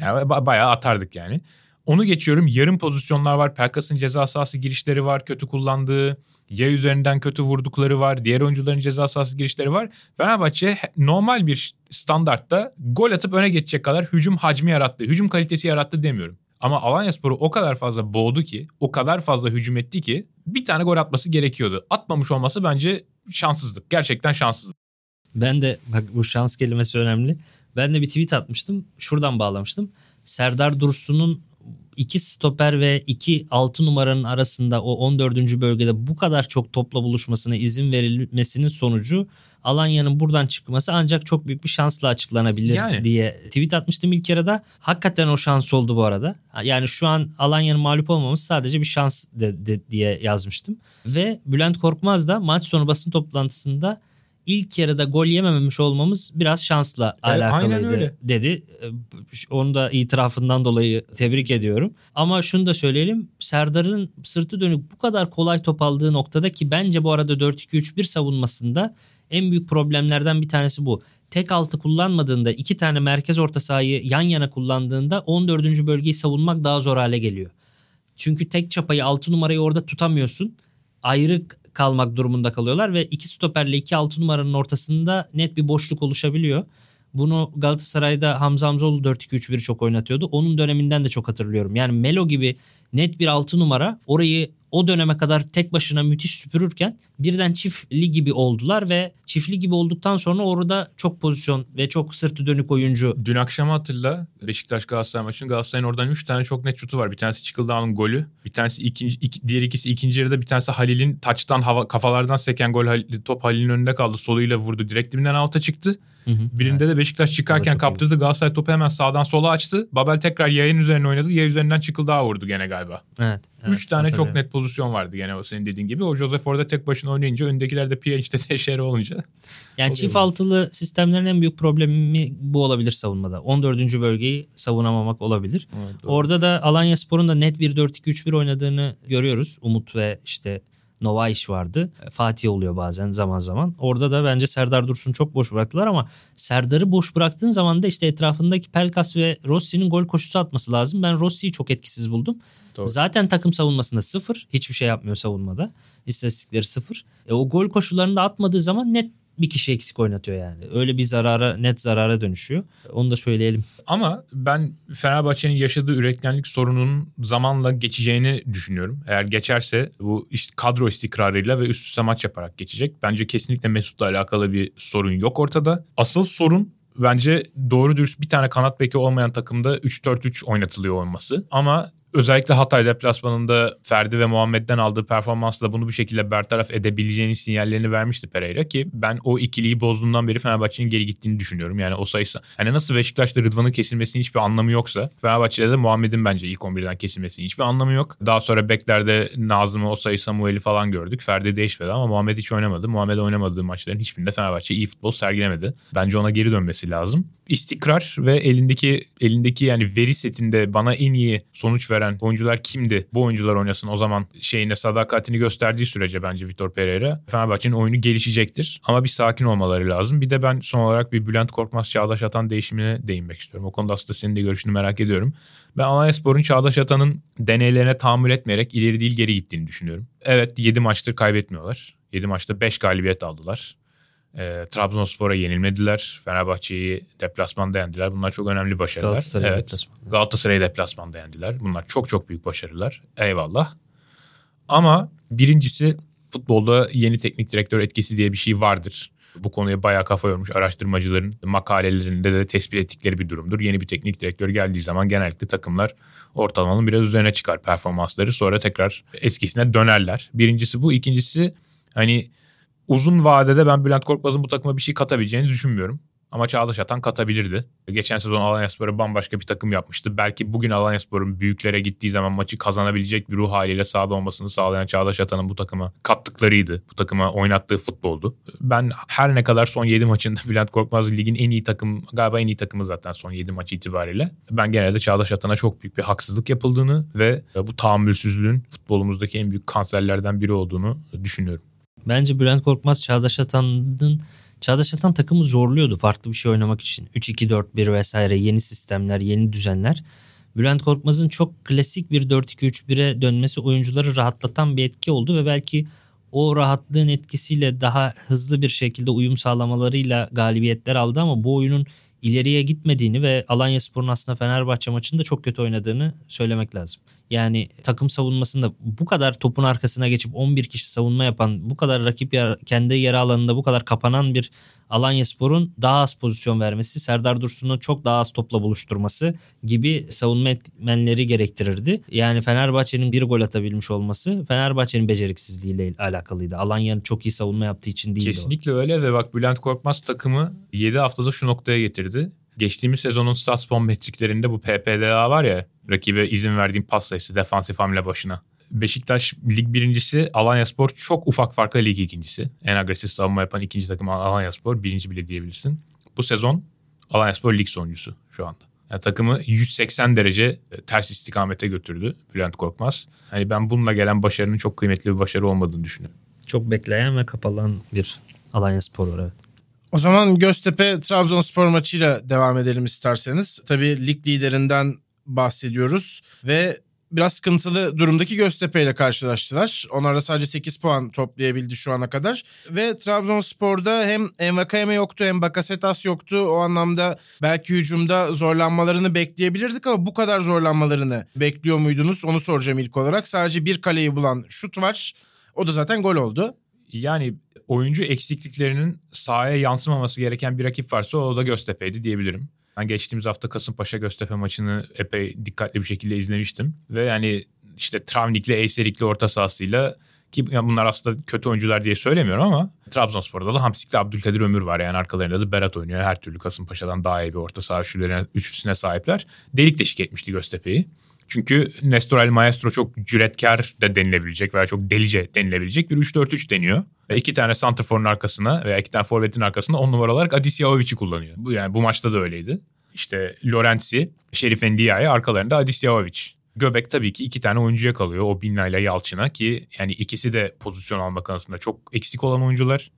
Yani ba- bayağı atardık yani. Onu geçiyorum. Yarım pozisyonlar var. Pelkas'ın ceza sahası girişleri var. Kötü kullandığı. Ya üzerinden kötü vurdukları var. Diğer oyuncuların ceza sahası girişleri var. Fenerbahçe normal bir standartta gol atıp öne geçecek kadar hücum hacmi yarattı. Hücum kalitesi yarattı demiyorum. Ama Alanyaspor'u o kadar fazla boğdu ki, o kadar fazla hücum etti ki bir tane gol atması gerekiyordu. Atmamış olması bence şanssızlık. Gerçekten şanssızlık.
Ben de bak bu şans kelimesi önemli. Ben de bir tweet atmıştım. Şuradan bağlamıştım. Serdar Dursun'un iki stoper ve iki altı numaranın arasında o 14. bölgede bu kadar çok topla buluşmasına izin verilmesinin sonucu Alanya'nın buradan çıkması ancak çok büyük bir şansla açıklanabilir
Yani.
diye tweet atmıştım ilk yarıda. Hakikaten o şans oldu bu arada. Yani şu an Alanya'nın mağlup olmaması sadece bir şans de- de- diye yazmıştım. Ve Bülent Korkmaz da maç sonu basın toplantısında ilk yarıda gol yemememiş olmamız biraz şansla
E,
alakalıydı dedi. E, Onu da itirafından dolayı tebrik ediyorum. Ama şunu da söyleyelim. Serdar'ın sırtı dönük bu kadar kolay top aldığı noktada ki bence bu arada 4-2-3-1 savunmasında en büyük problemlerden bir tanesi bu. Tek altı kullanmadığında iki tane merkez orta sahayı yan yana kullandığında 14. bölgeyi savunmak daha zor hale geliyor. Çünkü tek çapayı 6 numarayı orada tutamıyorsun. Ayrı kalmak durumunda kalıyorlar ve iki stoperle iki 6 numaranın ortasında net bir boşluk oluşabiliyor. Bunu Galatasaray'da Hamza Hamzoğlu 4-2-3-1'i çok oynatıyordu. Onun döneminden de çok hatırlıyorum. Yani Melo gibi net bir 6 numara orayı o döneme kadar tek başına müthiş süpürürken birden çiftli gibi oldular ve çiftli gibi olduktan sonra orada çok pozisyon ve çok sırtı dönük oyuncu
Dün akşam hatırla Beşiktaş Galatasaray maçının Galatasaray'ın oradan 3 tane çok net şutu var. Bir tanesi Çıkıldağ'ın golü. Bir tanesi ikinci, iki, diğer ikisi ikinci yarıda bir tanesi Halil'in taçtan hava, kafalardan seken gol top Halil'in önünde kaldı. Soluyla vurdu. Direkt dibinden alta çıktı.
Hı hı.
Birinde de Beşiktaş çıkarken kaptırdı. Galatasaray topu hemen sağdan sola açtı. Babel tekrar yayın üzerine oynadı. Yay üzerinden Çıkıldağ vurdu gene galiba.
Evet. evet,
3 tane çok net pozisyon vardı gene o senin dediğin gibi. O Josef orada tek başına oynayınca öndekiler de Pjanic'te teşhiri olunca.
Yani çift
mu?
altılı sistemlerin en büyük problemi bu olabilir savunmada. 14. bölgeyi savunamamak olabilir. Orada da Alanya Spor'un da net bir 4-2-3-1 oynadığını görüyoruz. Umut ve işte Nova iş vardı. Fatih oluyor bazen zaman zaman. Orada da bence Serdar Dursun çok boş bıraktılar ama Serdar'ı boş bıraktığın zaman da işte etrafındaki Pelkas ve Rossi'nin gol koşusu atması lazım. Ben Rossi'yi çok etkisiz buldum.
Doğru.
Zaten takım savunmasında sıfır. Hiçbir şey yapmıyor savunmada. İstatistikleri sıfır. E, o gol koşularını da atmadığı zaman net bir kişi eksik oynatıyor yani. Öyle bir zarara net zarara dönüşüyor. Onu da söyleyelim.
Ama ben Fenerbahçe'nin yaşadığı üretkenlik sorununun zamanla geçeceğini düşünüyorum. Eğer geçerse bu kadro istikrarıyla ve üst üste maç yaparak geçecek. Bence kesinlikle Mesut'la alakalı bir sorun yok ortada. Asıl sorun bence doğru dürüst bir tane kanat beki olmayan takımda 3-4-3 oynatılıyor olması. Ama özellikle Hatay deplasmanında Ferdi ve Muhammed'den aldığı performansla bunu bir şekilde bertaraf edebileceğini sinyallerini vermişti Pereira ki ben o ikiliyi bozduğundan beri Fenerbahçe'nin geri gittiğini düşünüyorum. Yani o sayısı hani nasıl Beşiktaş'ta Rıdvan'ın kesilmesinin hiçbir anlamı yoksa Fenerbahçe'de de Muhammed'in bence ilk 11'den kesilmesinin hiçbir anlamı yok. Daha sonra beklerde Nazım'ı, Osa'yı, Samuel'i falan gördük. Ferdi değişmedi ama Muhammed hiç oynamadı. Muhammed oynamadığı maçların hiçbirinde Fenerbahçe iyi futbol sergilemedi. Bence ona geri dönmesi lazım. istikrar ve elindeki elindeki yani veri setinde bana en iyi sonuç veren oyuncular kimdi? Bu oyuncular oynasın o zaman şeyine sadakatini gösterdiği sürece bence Vitor Pereira Fenerbahçe'nin oyunu gelişecektir. Ama bir sakin olmaları lazım. Bir de ben son olarak bir Bülent Korkmaz Çağdaş Atan değişimine değinmek istiyorum. O konuda aslında senin de görüşünü merak ediyorum. Ben Alanyaspor'un Çağdaş Atan'ın deneylerine tahammül etmeyerek ileri değil geri gittiğini düşünüyorum. Evet 7 maçtır kaybetmiyorlar. 7 maçta 5 galibiyet aldılar. E, Trabzonspor'a yenilmediler. Fenerbahçe'yi deplasmanda yendiler. Bunlar çok önemli başarılar.
Galatasaray'ı
evet.
deplasmanda.
Galatasaray'ı deplasmanda yendiler. Bunlar çok çok büyük başarılar. Eyvallah. Ama birincisi futbolda yeni teknik direktör etkisi diye bir şey vardır. Bu konuya bayağı kafa yormuş araştırmacıların makalelerinde de tespit ettikleri bir durumdur. Yeni bir teknik direktör geldiği zaman genellikle takımlar ortalamanın biraz üzerine çıkar performansları. Sonra tekrar eskisine dönerler. Birincisi bu. İkincisi hani uzun vadede ben Bülent Korkmaz'ın bu takıma bir şey katabileceğini düşünmüyorum. Ama Çağdaş Atan katabilirdi. Geçen sezon Alanyaspor'a bambaşka bir takım yapmıştı. Belki bugün Alanyaspor'un büyüklere gittiği zaman maçı kazanabilecek bir ruh haliyle sahada olmasını sağlayan Çağdaş Atan'ın bu takıma kattıklarıydı. Bu takıma oynattığı futboldu. Ben her ne kadar son 7 maçında Bülent Korkmaz ligin en iyi takım galiba en iyi takımı zaten son 7 maç itibariyle. Ben genelde Çağdaş Atan'a çok büyük bir haksızlık yapıldığını ve bu tahammülsüzlüğün futbolumuzdaki en büyük kanserlerden biri olduğunu düşünüyorum.
Bence Bülent Korkmaz Çağdaş Atan'ın Çağdaş Atan takımı zorluyordu farklı bir şey oynamak için. 3-2-4-1 vesaire yeni sistemler, yeni düzenler. Bülent Korkmaz'ın çok klasik bir 4-2-3-1'e dönmesi oyuncuları rahatlatan bir etki oldu ve belki o rahatlığın etkisiyle daha hızlı bir şekilde uyum sağlamalarıyla galibiyetler aldı ama bu oyunun ileriye gitmediğini ve Alanya Spor'un aslında Fenerbahçe maçında çok kötü oynadığını söylemek lazım. Yani takım savunmasında bu kadar topun arkasına geçip 11 kişi savunma yapan, bu kadar rakip yer, kendi yer alanında bu kadar kapanan bir Alanya Spor'un daha az pozisyon vermesi, Serdar Dursun'u çok daha az topla buluşturması gibi savunma etmenleri gerektirirdi. Yani Fenerbahçe'nin bir gol atabilmiş olması Fenerbahçe'nin beceriksizliğiyle alakalıydı. Alanya'nın çok iyi savunma yaptığı için değil
Kesinlikle öyle ve bak Bülent Korkmaz takımı 7 haftada şu noktaya getirdi. Geçtiğimiz sezonun StatsBomb metriklerinde bu PPDA var ya rakibe izin verdiğim pas sayısı defansif hamle başına. Beşiktaş lig birincisi, Alanyaspor çok ufak farkla lig ikincisi. En agresif savunma yapan ikinci takım Alanyaspor, birinci bile diyebilirsin. Bu sezon Alanyaspor lig sonuncusu şu anda. Yani takımı 180 derece e, ters istikamete götürdü Bülent Korkmaz. Hani ben bununla gelen başarının çok kıymetli bir başarı olmadığını düşünüyorum.
Çok bekleyen ve kapalan bir Alanya Spor var evet.
O zaman Göztepe Trabzonspor maçıyla devam edelim isterseniz. Tabii lig liderinden bahsediyoruz ve biraz sıkıntılı durumdaki Göztepe ile karşılaştılar. Onlar da sadece 8 puan toplayabildi şu ana kadar. Ve Trabzonspor'da hem Envakayeme yoktu hem Bakasetas yoktu. O anlamda belki hücumda zorlanmalarını bekleyebilirdik ama bu kadar zorlanmalarını bekliyor muydunuz? Onu soracağım ilk olarak. Sadece bir kaleyi bulan şut var. O da zaten gol oldu.
Yani oyuncu eksikliklerinin sahaya yansımaması gereken bir rakip varsa o da Göztepe'ydi diyebilirim. Ben geçtiğimiz hafta Kasımpaşa Göztepe maçını epey dikkatli bir şekilde izlemiştim. Ve yani işte Travnik'le Eyserik'le orta sahasıyla ki bunlar aslında kötü oyuncular diye söylemiyorum ama Trabzonspor'da da Hamsik'le Abdülkadir Ömür var. Yani arkalarında da Berat oynuyor. Her türlü Kasımpaşa'dan daha iyi bir orta saha üçlüsüne sahipler. Delik deşik etmişti Göztepe'yi. Çünkü Nestor El Maestro çok cüretkar da denilebilecek veya çok delice denilebilecek bir 3-4-3 deniyor. Ve iki tane santraforun arkasına veya iki tane forvetin arkasına on numara olarak Adis Yahovic'i kullanıyor. Bu yani bu maçta da öyleydi. İşte Lorenzi, Şerif Endia'ya arkalarında Adis Yahovic. Göbek tabii ki iki tane oyuncuya kalıyor. O Binna ile Yalçın'a ki yani ikisi de pozisyon alma konusunda çok eksik olan oyuncular.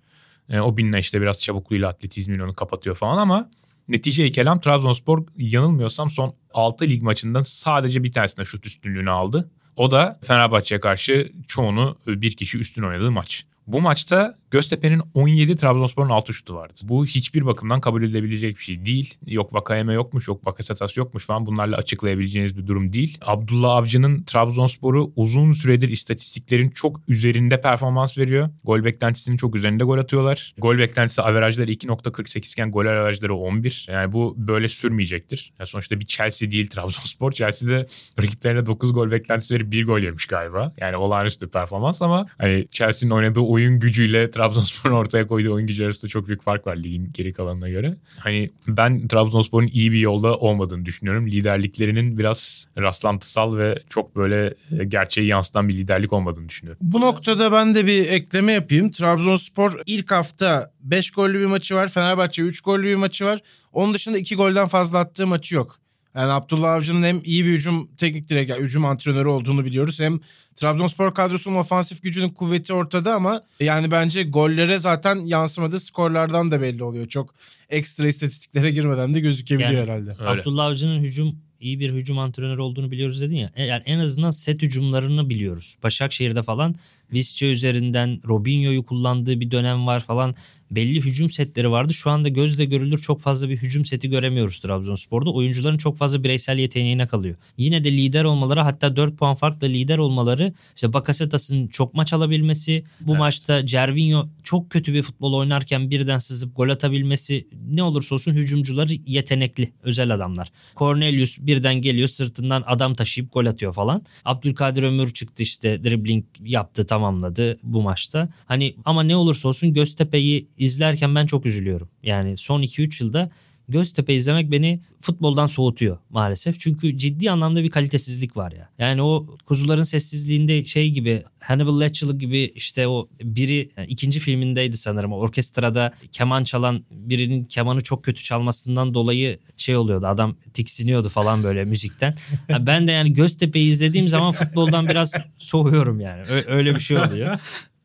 E, o Binna işte biraz çabukluğuyla atletizmini onu kapatıyor falan ama netice kelam Trabzonspor yanılmıyorsam son 6 lig maçından sadece bir tanesinde şut üstünlüğünü aldı. O da Fenerbahçe'ye karşı çoğunu bir kişi üstün oynadığı maç. Bu maçta Göztepe'nin 17 Trabzonspor'un 6 şutu vardı. Bu hiçbir bakımdan kabul edilebilecek bir şey değil. Yok Vakayeme yokmuş, yok Bakasetas yokmuş falan bunlarla açıklayabileceğiniz bir durum değil. Abdullah Avcı'nın Trabzonspor'u uzun süredir istatistiklerin çok üzerinde performans veriyor. Gol beklentisinin çok üzerinde gol atıyorlar. Gol beklentisi averajları 2.48 iken gol averajları 11. Yani bu böyle sürmeyecektir. Yani sonuçta bir Chelsea değil Trabzonspor. Chelsea'de rakiplerine 9 gol beklentisi verip 1 gol yemiş galiba. Yani olağanüstü bir performans ama hani Chelsea'nin oynadığı oyun gücüyle Trabzonspor'un ortaya koyduğu oyun gücü arasında çok büyük fark var ligin geri kalanına göre. Hani ben Trabzonspor'un iyi bir yolda olmadığını düşünüyorum. Liderliklerinin biraz rastlantısal ve çok böyle e, gerçeği yansıtan bir liderlik olmadığını düşünüyorum.
Bu noktada ben de bir ekleme yapayım. Trabzonspor ilk hafta 5 gollü bir maçı var. Fenerbahçe 3 gollü bir maçı var. Onun dışında 2 golden fazla attığı maçı yok. Yani Abdullah Avcı'nın hem iyi bir hücum teknik direkt yani hücum antrenörü olduğunu biliyoruz. Hem Trabzonspor kadrosunun ofansif gücünün kuvveti ortada ama yani bence gollere zaten yansımadığı skorlardan da belli oluyor. Çok ekstra istatistiklere girmeden de gözükebiliyor
Yani-
herhalde.
Öyle.
Abdullah Avcı'nın hücum iyi bir hücum antrenörü olduğunu biliyoruz dedin ya. E, Yani en azından set hücumlarını biliyoruz. Başakşehir'de falan Visca üzerinden Robinho'yu kullandığı bir dönem var falan. Belli hücum setleri vardı. Şu anda gözle görülür çok fazla bir hücum seti göremiyoruz Trabzonspor'da. Oyuncuların çok fazla bireysel yeteneğine kalıyor. Yine de lider olmaları hatta 4 puan farkla lider olmaları işte Bakasetas'ın çok maç alabilmesi bu
Evet.
maçta Cervinho çok kötü bir futbol oynarken birden sızıp gol atabilmesi ne olursa olsun hücumcuları yetenekli özel adamlar. Cornelius birden geliyor sırtından adam taşıyıp gol atıyor falan. Abdülkadir Ömür çıktı işte dribbling yaptı tamamladı bu maçta. Hani ama ne olursa olsun Göztepe'yi izlerken ben çok üzülüyorum. Yani son 2-3 yılda Göztepe izlemek beni futboldan soğutuyor maalesef. Çünkü ciddi anlamda bir kalitesizlik var ya. Yani o kuzuların sessizliğinde şey gibi Hannibal Lecter gibi işte o biri yani ikinci filmindeydi sanırım. Orkestrada keman çalan birinin kemanı çok kötü çalmasından dolayı şey oluyordu. Adam tiksiniyordu falan böyle müzikten. Ya ben de yani Göztepe'yi izlediğim zaman futboldan biraz soğuyorum yani. Öyle bir şey oluyor.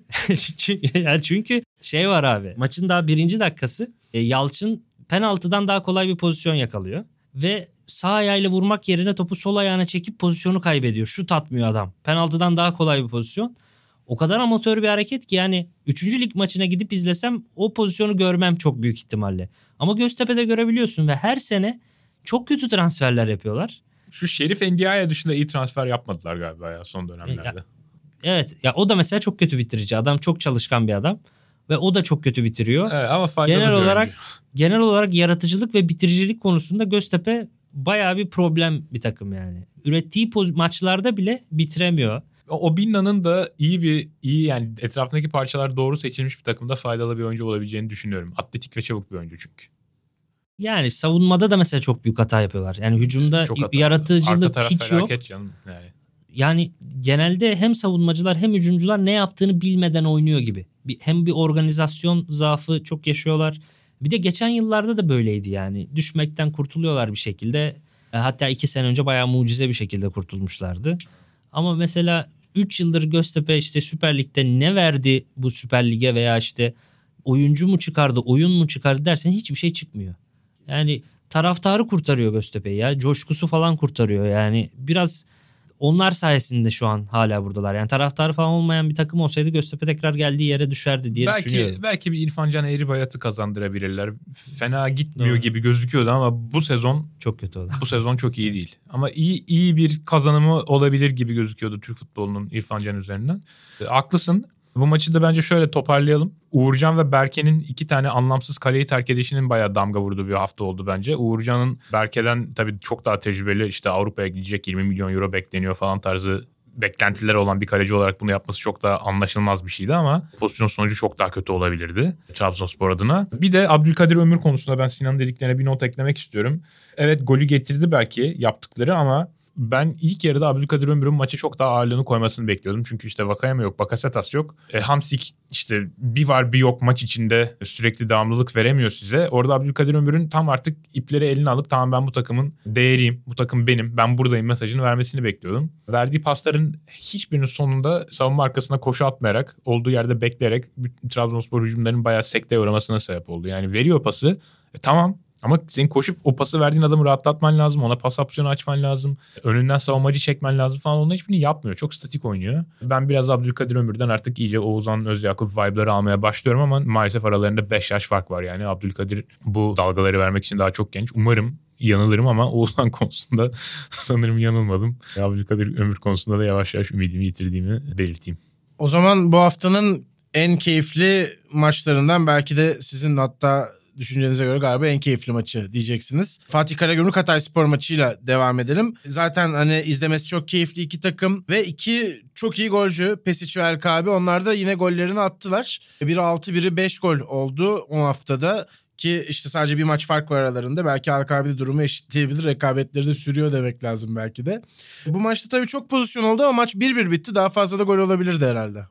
çünkü, yani çünkü şey var abi. Maçın daha birinci dakikası e, Yalçın penaltıdan daha kolay bir pozisyon yakalıyor. Ve sağ ayağıyla vurmak yerine topu sol ayağına çekip pozisyonu kaybediyor. Şut atmıyor adam. Penaltıdan daha kolay bir pozisyon. O kadar amatör bir hareket ki yani 3. lig maçına gidip izlesem o pozisyonu görmem çok büyük ihtimalle. Ama Göztepe'de görebiliyorsun ve her sene çok kötü transferler yapıyorlar.
Şu Şerif Endiaya dışında iyi transfer yapmadılar galiba ya son dönemlerde.
Evet ya o da mesela çok kötü bitirici. Adam çok çalışkan bir adam ve o da çok kötü bitiriyor.
Evet, ama faydalı
Genel olarak
oyuncu.
genel olarak yaratıcılık ve bitiricilik konusunda Göztepe bayağı bir problem bir takım yani. Ürettiği poz- maçlarda bile bitiremiyor.
O Binna'nın da iyi bir iyi yani etrafındaki parçalar doğru seçilmiş bir takımda faydalı bir oyuncu olabileceğini düşünüyorum. Atletik ve çabuk bir oyuncu çünkü.
Yani savunmada da mesela çok büyük hata yapıyorlar. Yani hücumda
Çok hata.
Yaratıcılık hiç yok.
canım yani.
Yani genelde hem savunmacılar hem hücumcular ne yaptığını bilmeden oynuyor gibi. Bir- Hem bir organizasyon zaafı çok yaşıyorlar. Bir de geçen yıllarda da böyleydi yani. Düşmekten kurtuluyorlar bir şekilde. E, Hatta iki sene önce bayağı mucize bir şekilde kurtulmuşlardı. Ama mesela 3 yıldır Göztepe işte Süper Lig'de ne verdi bu Süper Lig'e veya işte oyuncu mu çıkardı, oyun mu çıkardı dersen hiçbir şey çıkmıyor. Yani taraftarı kurtarıyor Göztepe'yi ya. Coşkusu falan kurtarıyor. Yani biraz onlar sayesinde şu an hala buradalar. Yani taraftarı falan olmayan bir takım olsaydı Göztepe tekrar geldiği yere düşerdi diye
belki
düşünüyorum.
belki bir İrfan Can Eğribayat'ı kazandırabilirler. Fena gitmiyor
Doğru.
gibi gözüküyordu ama bu sezon
Çok kötü oldu.
bu sezon çok iyi değil. Ama iyi iyi bir kazanımı olabilir gibi gözüküyordu Türk futbolunun İrfan Can üzerinden. E, haklısın. Bu maçı da bence şöyle toparlayalım. Uğurcan ve Berke'nin iki tane anlamsız kaleyi terk edişinin bayağı damga vurduğu bir hafta oldu bence. Uğurcan'ın Berke'den tabii çok daha tecrübeli işte Avrupa'ya gidecek 20 milyon euro bekleniyor falan tarzı beklentileri olan bir kaleci olarak bunu yapması çok daha anlaşılmaz bir şeydi ama pozisyon sonucu çok daha kötü olabilirdi Trabzonspor adına. Bir de Abdülkadir Ömür konusunda ben Sinan dediklerine bir not eklemek istiyorum. Evet golü getirdi belki yaptıkları ama ben ilk yarıda Abdülkadir Ömür'ün maçı çok daha ağırlığını koymasını bekliyordum. Çünkü işte Vakayeme yok, Bakasetas yok. E, Hamsik işte bir var bir yok maç içinde sürekli devamlılık veremiyor size. Orada Abdülkadir Ömür'ün tam artık ipleri eline alıp tamam ben bu takımın değeriyim, bu takım benim, ben buradayım mesajını vermesini bekliyordum. Verdiği pasların hiçbirinin sonunda savunma arkasına koşu atmayarak, olduğu yerde bekleyerek Trabzonspor hücumlarının bayağı sekteye uğramasına sebep oldu. Yani veriyor pası, e, tamam ama senin koşup o pası verdiğin adamı rahatlatman lazım. Ona pas opsiyonu açman lazım. Önünden savunmacı çekmen lazım falan. Onun hiçbirini yapmıyor. Çok statik oynuyor. Ben biraz Abdülkadir Ömür'den artık iyice Oğuzhan Özyakup vibe'ları almaya başlıyorum ama maalesef aralarında 5 yaş fark var yani. Abdülkadir bu dalgaları vermek için daha çok genç. Umarım yanılırım ama Oğuzhan konusunda sanırım yanılmadım. Abdülkadir Ömür konusunda da yavaş yavaş ümidimi yitirdiğimi belirteyim.
O zaman bu haftanın en keyifli maçlarından belki de sizin hatta düşüncenize göre galiba en keyifli maçı diyeceksiniz. Fatih Karagümrük Hatay Spor maçıyla devam edelim. Zaten hani izlemesi çok keyifli iki takım ve iki çok iyi golcü Pesic ve Elkabi onlar da yine gollerini attılar. Biri 6 biri 5 gol oldu 10 haftada. Ki işte sadece bir maç fark var aralarında. Belki Alkabi durumu eşitleyebilir. Rekabetleri de sürüyor demek lazım belki de. Bu maçta tabii çok pozisyon oldu ama maç 1-1 bitti. Daha fazla da gol olabilirdi herhalde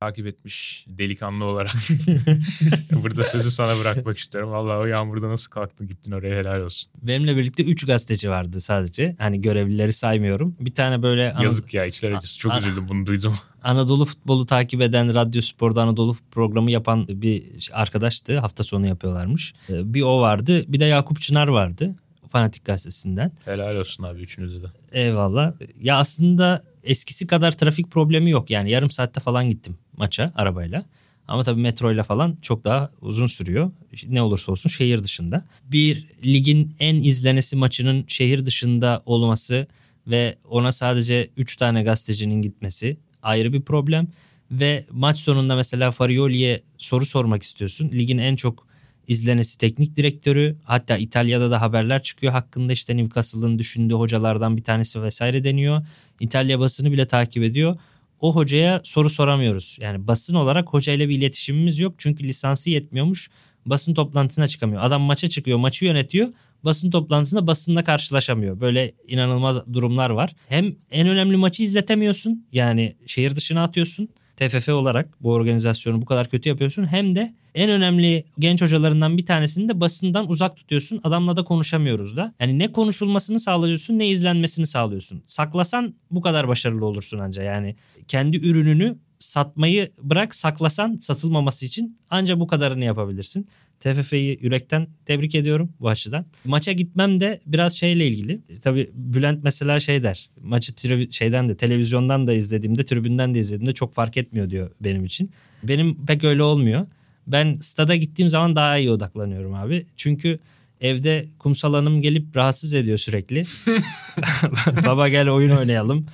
takip etmiş delikanlı olarak burada sözü sana bırakmak istiyorum. Vallahi o yağmurda nasıl kalktın gittin oraya helal olsun.
Benimle birlikte 3 gazeteci vardı sadece. Hani görevlileri saymıyorum. Bir tane böyle...
Yazık ya içler acısı. Çok üzüldüm bunu duydum.
Anadolu futbolu takip eden Radyo Spor'da Anadolu programı yapan bir arkadaştı. Hafta sonu yapıyorlarmış. Ee, bir o vardı. Bir de Yakup Çınar vardı. Fanatik gazetesinden.
Helal olsun abi üçünüze de.
Eyvallah. Ya aslında eskisi kadar trafik problemi yok. Yani yarım saatte falan gittim maça arabayla. Ama tabii metroyla falan çok daha uzun sürüyor. Ne olursa olsun şehir dışında. Bir ligin en izlenesi maçının şehir dışında olması ve ona sadece 3 tane gazetecinin gitmesi ayrı bir problem. Ve maç sonunda mesela Farioli'ye soru sormak istiyorsun. Ligin en çok izlenesi teknik direktörü. Hatta İtalya'da da haberler çıkıyor hakkında işte Newcastle'ın düşündüğü hocalardan bir tanesi vesaire deniyor. İtalya basını bile takip ediyor. O hocaya soru soramıyoruz. Yani basın olarak hocayla bir iletişimimiz yok. Çünkü lisansı yetmiyormuş. Basın toplantısına çıkamıyor. Adam maça çıkıyor, maçı yönetiyor. Basın toplantısında basınla karşılaşamıyor. Böyle inanılmaz durumlar var. Hem en önemli maçı izletemiyorsun. Yani şehir dışına atıyorsun. TFF olarak bu organizasyonu bu kadar kötü yapıyorsun. Hem de en önemli genç hocalarından bir tanesini de basından uzak tutuyorsun. Adamla da konuşamıyoruz da. Yani ne konuşulmasını sağlıyorsun ne izlenmesini sağlıyorsun. Saklasan bu kadar başarılı olursun anca. Yani kendi ürününü satmayı bırak saklasan satılmaması için anca bu kadarını yapabilirsin. TFF'yi yürekten tebrik ediyorum bu açıdan. Maça gitmem de biraz şeyle ilgili. Tabii Bülent mesela şey der. Maçı tri- şeyden de televizyondan da izlediğimde, tribünden de izlediğimde çok fark etmiyor diyor benim için. Benim pek öyle olmuyor. Ben stada gittiğim zaman daha iyi odaklanıyorum abi. Çünkü evde kumsal hanım gelip rahatsız ediyor sürekli. Baba gel oyun oynayalım.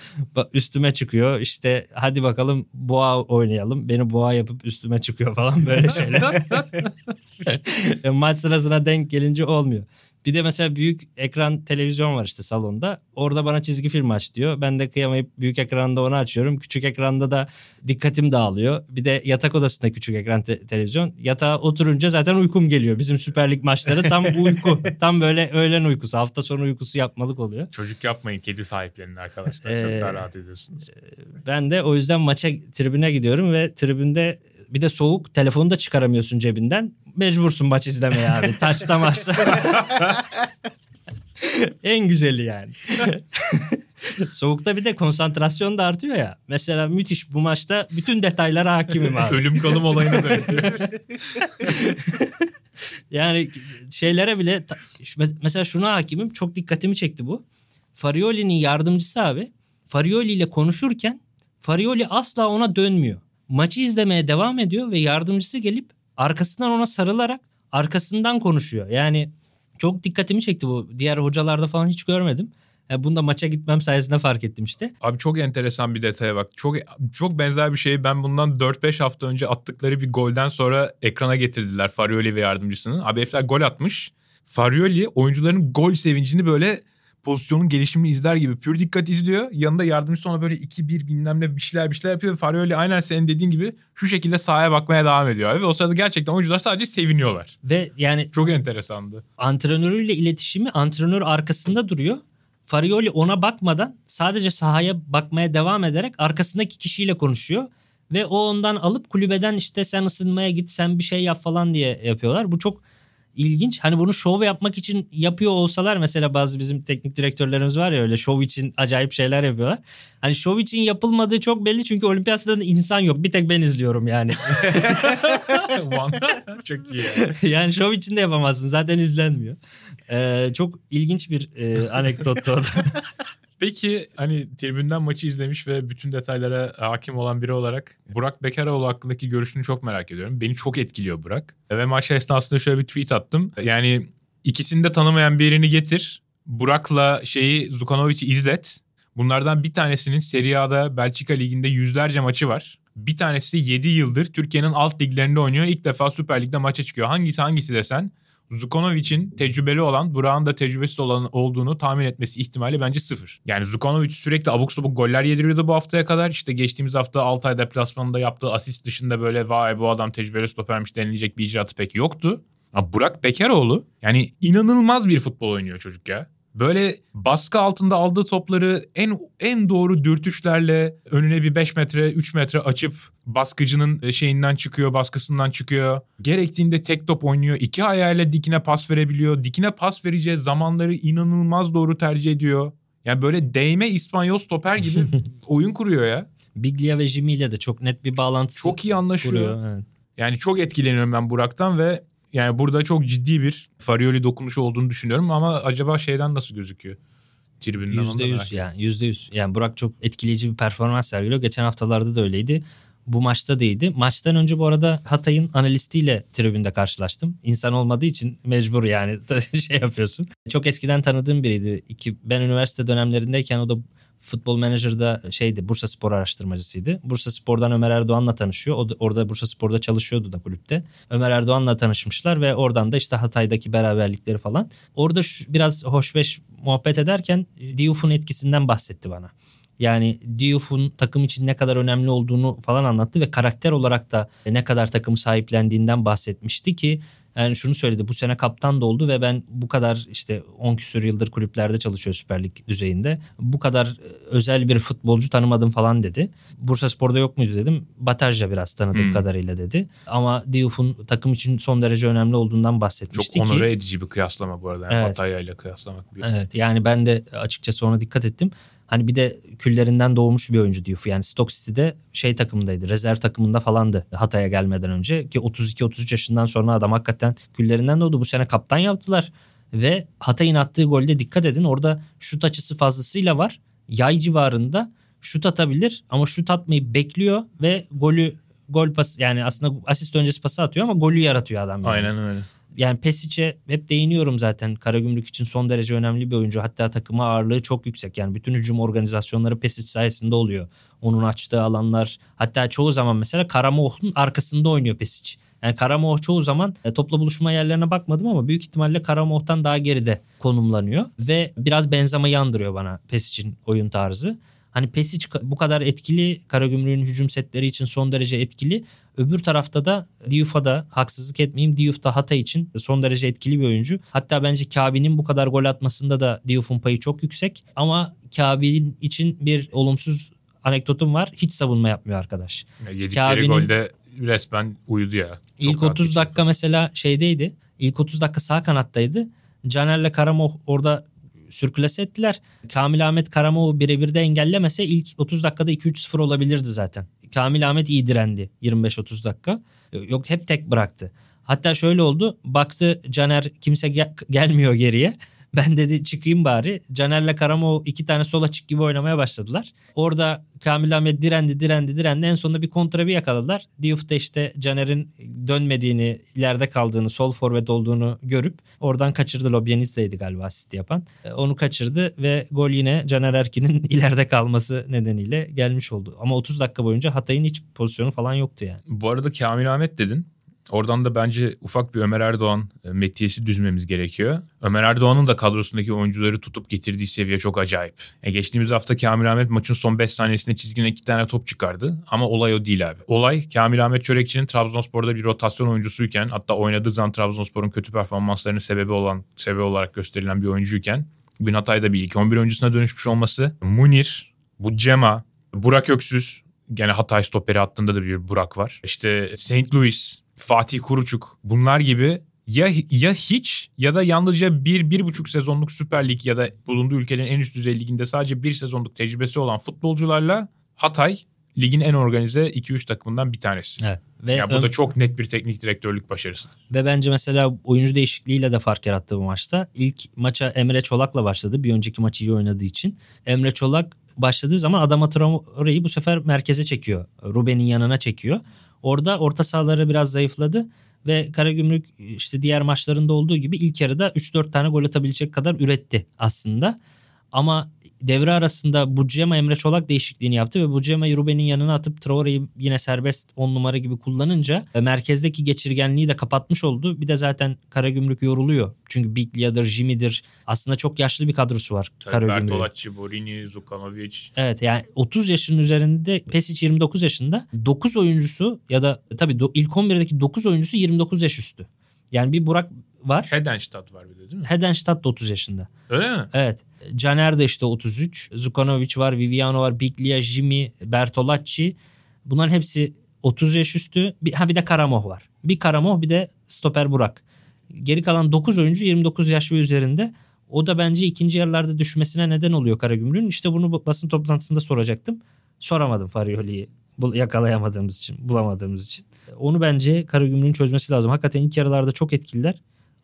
Üstüme çıkıyor. İşte hadi bakalım boğa oynayalım. Beni boğa yapıp üstüme çıkıyor falan böyle şeyler. Maç sırasına denk gelince olmuyor. Bir de mesela büyük ekran televizyon var işte salonda. Orada bana çizgi film aç diyor. Ben de kıyamayıp büyük ekranda onu açıyorum. Küçük ekranda da dikkatim dağılıyor. Bir de yatak odasında küçük ekran te- televizyon. Yatağa oturunca zaten uykum geliyor. Bizim Süper Lig maçları tam uyku. tam böyle öğlen uykusu. Hafta sonu uykusu yapmalık oluyor.
Çocuk yapmayın. Kedi sahiplerinin arkadaşlar. Ee, Çok daha rahat ediyorsunuz.
Ben de o yüzden maça tribüne gidiyorum ve tribünde bir de soğuk telefonu da çıkaramıyorsun cebinden mecbursun maç izlemeye abi. Taçta maçta. en güzeli yani. Soğukta bir de konsantrasyon da artıyor ya. Mesela müthiş bu maçta bütün detaylara hakimim abi.
Ölüm kalım olayına dönüyor.
yani şeylere bile mesela şuna hakimim çok dikkatimi çekti bu. Farioli'nin yardımcısı abi. Farioli ile konuşurken Farioli asla ona dönmüyor. Maçı izlemeye devam ediyor ve yardımcısı gelip arkasından ona sarılarak arkasından konuşuyor. Yani çok dikkatimi çekti bu. Diğer hocalarda falan hiç görmedim. Yani bunu da maça gitmem sayesinde fark ettim işte.
Abi çok enteresan bir detaya bak. Çok çok benzer bir şeyi ben bundan 4-5 hafta önce attıkları bir golden sonra ekrana getirdiler Farioli ve yardımcısının. Abi herifler gol atmış. Farioli oyuncuların gol sevincini böyle pozisyonun gelişimini izler gibi pür dikkat izliyor. Yanında yardımcısı ona böyle 2-1 bilmem ne bir şeyler bir şeyler yapıyor. Farioli aynen senin dediğin gibi şu şekilde sahaya bakmaya devam ediyor. Abi. Ve o sırada gerçekten oyuncular sadece seviniyorlar.
Ve yani
çok enteresandı.
Antrenörüyle iletişimi antrenör arkasında duruyor. Farioli ona bakmadan sadece sahaya bakmaya devam ederek arkasındaki kişiyle konuşuyor. Ve o ondan alıp kulübeden işte sen ısınmaya git sen bir şey yap falan diye yapıyorlar. Bu çok ilginç. Hani bunu şov yapmak için yapıyor olsalar mesela bazı bizim teknik direktörlerimiz var ya öyle şov için acayip şeyler yapıyorlar. Hani şov için yapılmadığı çok belli çünkü olimpiyatlarda insan yok. Bir tek ben izliyorum yani.
çok iyi.
Yani. şov için de yapamazsın. Zaten izlenmiyor. Ee, çok ilginç bir e, anekdottu
Peki hani tribünden maçı izlemiş ve bütün detaylara hakim olan biri olarak Burak Bekaroğlu hakkındaki görüşünü çok merak ediyorum. Beni çok etkiliyor Burak. Ve maç esnasında şöyle bir tweet attım. Yani ikisini de tanımayan birini getir. Burak'la şeyi Zukanovic'i izlet. Bunlardan bir tanesinin Serie A'da Belçika Ligi'nde yüzlerce maçı var. Bir tanesi 7 yıldır Türkiye'nin alt liglerinde oynuyor. İlk defa Süper Lig'de maça çıkıyor. Hangisi hangisi desen Zukonovic'in tecrübeli olan, Burak'ın da tecrübesiz olan olduğunu tahmin etmesi ihtimali bence sıfır. Yani Zukonovic sürekli abuk sabuk goller yediriyordu bu haftaya kadar. İşte geçtiğimiz hafta Altay deplasmanında yaptığı asist dışında böyle vay bu adam tecrübeli stopermiş denilecek bir icraatı pek yoktu. Ama Burak Bekaroğlu yani inanılmaz bir futbol oynuyor çocuk ya. Böyle baskı altında aldığı topları en en doğru dürtüşlerle önüne bir 5 metre 3 metre açıp baskıcının şeyinden çıkıyor baskısından çıkıyor. Gerektiğinde tek top oynuyor. iki ayağıyla dikine pas verebiliyor. Dikine pas vereceği zamanları inanılmaz doğru tercih ediyor. Yani böyle değme İspanyol stoper gibi oyun kuruyor ya.
Biglia ve Jimmy ile de çok net bir bağlantısı
Çok iyi anlaşıyor.
kuruyor. Evet.
Yani çok etkileniyorum ben Burak'tan ve yani burada çok ciddi bir Farioli dokunuşu olduğunu düşünüyorum ama acaba şeyden nasıl gözüküyor? Tribünden onu da
Yüzde
merak
yüz yani yüzde yüz. Yani Burak çok etkileyici bir performans sergiliyor. Geçen haftalarda da öyleydi. Bu maçta değildi. Maçtan önce bu arada Hatay'ın analistiyle tribünde karşılaştım. İnsan olmadığı için mecbur yani şey yapıyorsun. Çok eskiden tanıdığım biriydi. İki, ben üniversite dönemlerindeyken o da futbol menajerda şeydi Bursa Spor araştırmacısıydı. Bursa Spor'dan Ömer Erdoğan'la tanışıyor. O da, orada Bursa Spor'da çalışıyordu da kulüpte. Ömer Erdoğan'la tanışmışlar ve oradan da işte Hatay'daki beraberlikleri falan. Orada şu, biraz hoşbeş muhabbet ederken Diouf'un etkisinden bahsetti bana. Yani Diouf'un takım için ne kadar önemli olduğunu falan anlattı ve karakter olarak da ne kadar takımı sahiplendiğinden bahsetmişti ki yani şunu söyledi bu sene kaptan da oldu ve ben bu kadar işte 10 küsur yıldır kulüplerde çalışıyor Süper Lig düzeyinde. Bu kadar e, özel bir futbolcu tanımadım falan dedi. Bursa Spor'da yok muydu dedim. Batarja biraz tanıdığım
Hmm.
kadarıyla dedi. Ama Diouf'un takım için son derece önemli olduğundan bahsetmişti
Çok
ki.
onore edici bir kıyaslama bu arada. Yani
Evet.
Hatay'la ile kıyaslamak. Bir...
Evet yani ben de açıkçası ona dikkat ettim. Hani bir de küllerinden doğmuş bir oyuncu Diouf. Yani Stoke City'de şey takımındaydı. Rezerv takımında falandı Hatay'a gelmeden önce. Ki 32-33 yaşından sonra adam hakikaten küllerinden doğdu. Bu sene kaptan yaptılar. Ve Hatay'ın attığı golde dikkat edin. Orada şut açısı fazlasıyla var. Yay civarında şut atabilir ama şut atmayı bekliyor ve golü gol pas yani aslında asist öncesi pası atıyor ama golü yaratıyor adam. Yani
Aynen öyle.
Yani Pesic'e hep değiniyorum zaten. Karagümrük için son derece önemli bir oyuncu. Hatta takıma ağırlığı çok yüksek. Yani bütün hücum organizasyonları Pesic sayesinde oluyor. Onun açtığı alanlar. Hatta çoğu zaman mesela Karamoh'un arkasında oynuyor Pesic. Yani Karamoh çoğu zaman e, topla buluşma yerlerine bakmadım ama büyük ihtimalle Karamoh'tan daha geride konumlanıyor. Ve biraz Benzema'yı andırıyor bana Pesic'in oyun tarzı. Hani Pesic bu kadar etkili Karagümrük'ün hücum setleri için son derece etkili. Öbür tarafta da Diouf'a da haksızlık etmeyeyim. Diouf da Hatay için son derece etkili bir oyuncu. Hatta bence Kabe'nin bu kadar gol atmasında da Diouf'un payı çok yüksek. Ama Kabe'nin için bir olumsuz anekdotum var. Hiç savunma yapmıyor arkadaş.
Yani yedikleri
Kabe'nin-
golde resmen uyudu ya. Çok
İlk
rahat
30
geçti.
dakika mesela şeydeydi. İlk 30 dakika sağ kanattaydı. Caner'le Karamoh orada sürklase ettiler. Kamil Ahmet Karamov'u birebir de engellemese ilk 30 dakikada 2-3-0 olabilirdi zaten. Kamil Ahmet iyi direndi 25-30 dakika. Yok hep tek bıraktı. Hatta şöyle oldu. Baktı Caner kimse gel- gelmiyor geriye. Ben dedi çıkayım bari. Caner'le Karamov iki tane sol açık gibi oynamaya başladılar. Orada Kamil Ahmet direndi direndi direndi. En sonunda bir kontra bir yakaladılar. Diouf da işte Caner'in dönmediğini, ileride kaldığını, sol forvet olduğunu görüp oradan kaçırdı. Lobyanista'ydı galiba asist yapan. E, Onu kaçırdı ve gol yine Caner Erkin'in ileride kalması nedeniyle gelmiş oldu. Ama 30 dakika boyunca Hatay'ın hiç pozisyonu falan yoktu yani.
Bu arada Kamil Ahmet dedin. Oradan da bence ufak bir Ömer Erdoğan e, metiyesi düzmemiz gerekiyor. Ömer Erdoğan'ın da kadrosundaki oyuncuları tutup getirdiği seviye çok acayip. E geçtiğimiz hafta Kamil Ahmet maçın son 5 saniyesinde çizgine 2 tane top çıkardı. Ama olay o değil abi. Olay Kamil Ahmet Çörekçi'nin Trabzonspor'da bir rotasyon oyuncusuyken hatta oynadığı zaman Trabzonspor'un kötü performanslarının sebebi olan sebebi olarak gösterilen bir oyuncuyken bugün Hatay'da bir ilk 11 oyuncusuna dönüşmüş olması. Munir, bu Cema, Burak Öksüz gene Hatay stoperi hattında da bir Burak var. İşte St. Louis, Fatih Kuruçuk bunlar gibi ya ya hiç ya da yalnızca bir, bir buçuk sezonluk Süper Lig ya da bulunduğu ülkenin en üst düzey liginde sadece bir sezonluk tecrübesi olan futbolcularla Hatay ligin en organize 2-3 takımından bir tanesi.
Evet. Ve
Ya bu da çok net bir teknik direktörlük başarısı.
Ve bence mesela oyuncu değişikliğiyle de fark yarattı bu maçta. İlk maça Emre Çolak'la başladı. Bir önceki maçı iyi oynadığı için. Emre Çolak başladığı zaman Adama Traore'yi bu sefer merkeze çekiyor. Ruben'in yanına çekiyor. Orada orta sahaları biraz zayıfladı. Ve Karagümrük işte diğer maçlarında olduğu gibi ilk yarıda 3-4 tane gol atabilecek kadar üretti aslında. Ama devre arasında Bucema Emre Çolak değişikliğini yaptı ve Bucema Ruben'in yanına atıp Traore'yi yine serbest 10 numara gibi kullanınca e, merkezdeki geçirgenliği de kapatmış oldu. Bir de zaten Karagümrük yoruluyor. Çünkü Biglia'dır, Jimmy'dir. Aslında çok yaşlı bir kadrosu var Karagümrük'ün.
Bertolacci, Borini, Zukanovic.
Evet yani 30 yaşının üzerinde Pesic 29 yaşında. 9 oyuncusu ya da tabii do, ilk 11'deki 9 oyuncusu 29 yaş üstü. Yani bir Burak var.
Hedenstadt var bir de değil mi?
Hedenstadt da 30 yaşında.
Öyle mi?
Evet. Caner de işte 33. Zukanovic var, Viviano var, Biglia, Jimmy, Bertolacci. Bunların hepsi 30 yaş üstü. Bir, ha bir de Karamoh var. Bir Karamoh bir de stoper Burak. Geri kalan 9 oyuncu 29 yaş ve üzerinde. O da bence ikinci yarılarda düşmesine neden oluyor Karagümrük'ün. İşte bunu basın toplantısında soracaktım. Soramadım Farioli'yi yakalayamadığımız için, bulamadığımız için. Onu bence Karagümrük'ün çözmesi lazım. Hakikaten ilk yarılarda çok etkililer.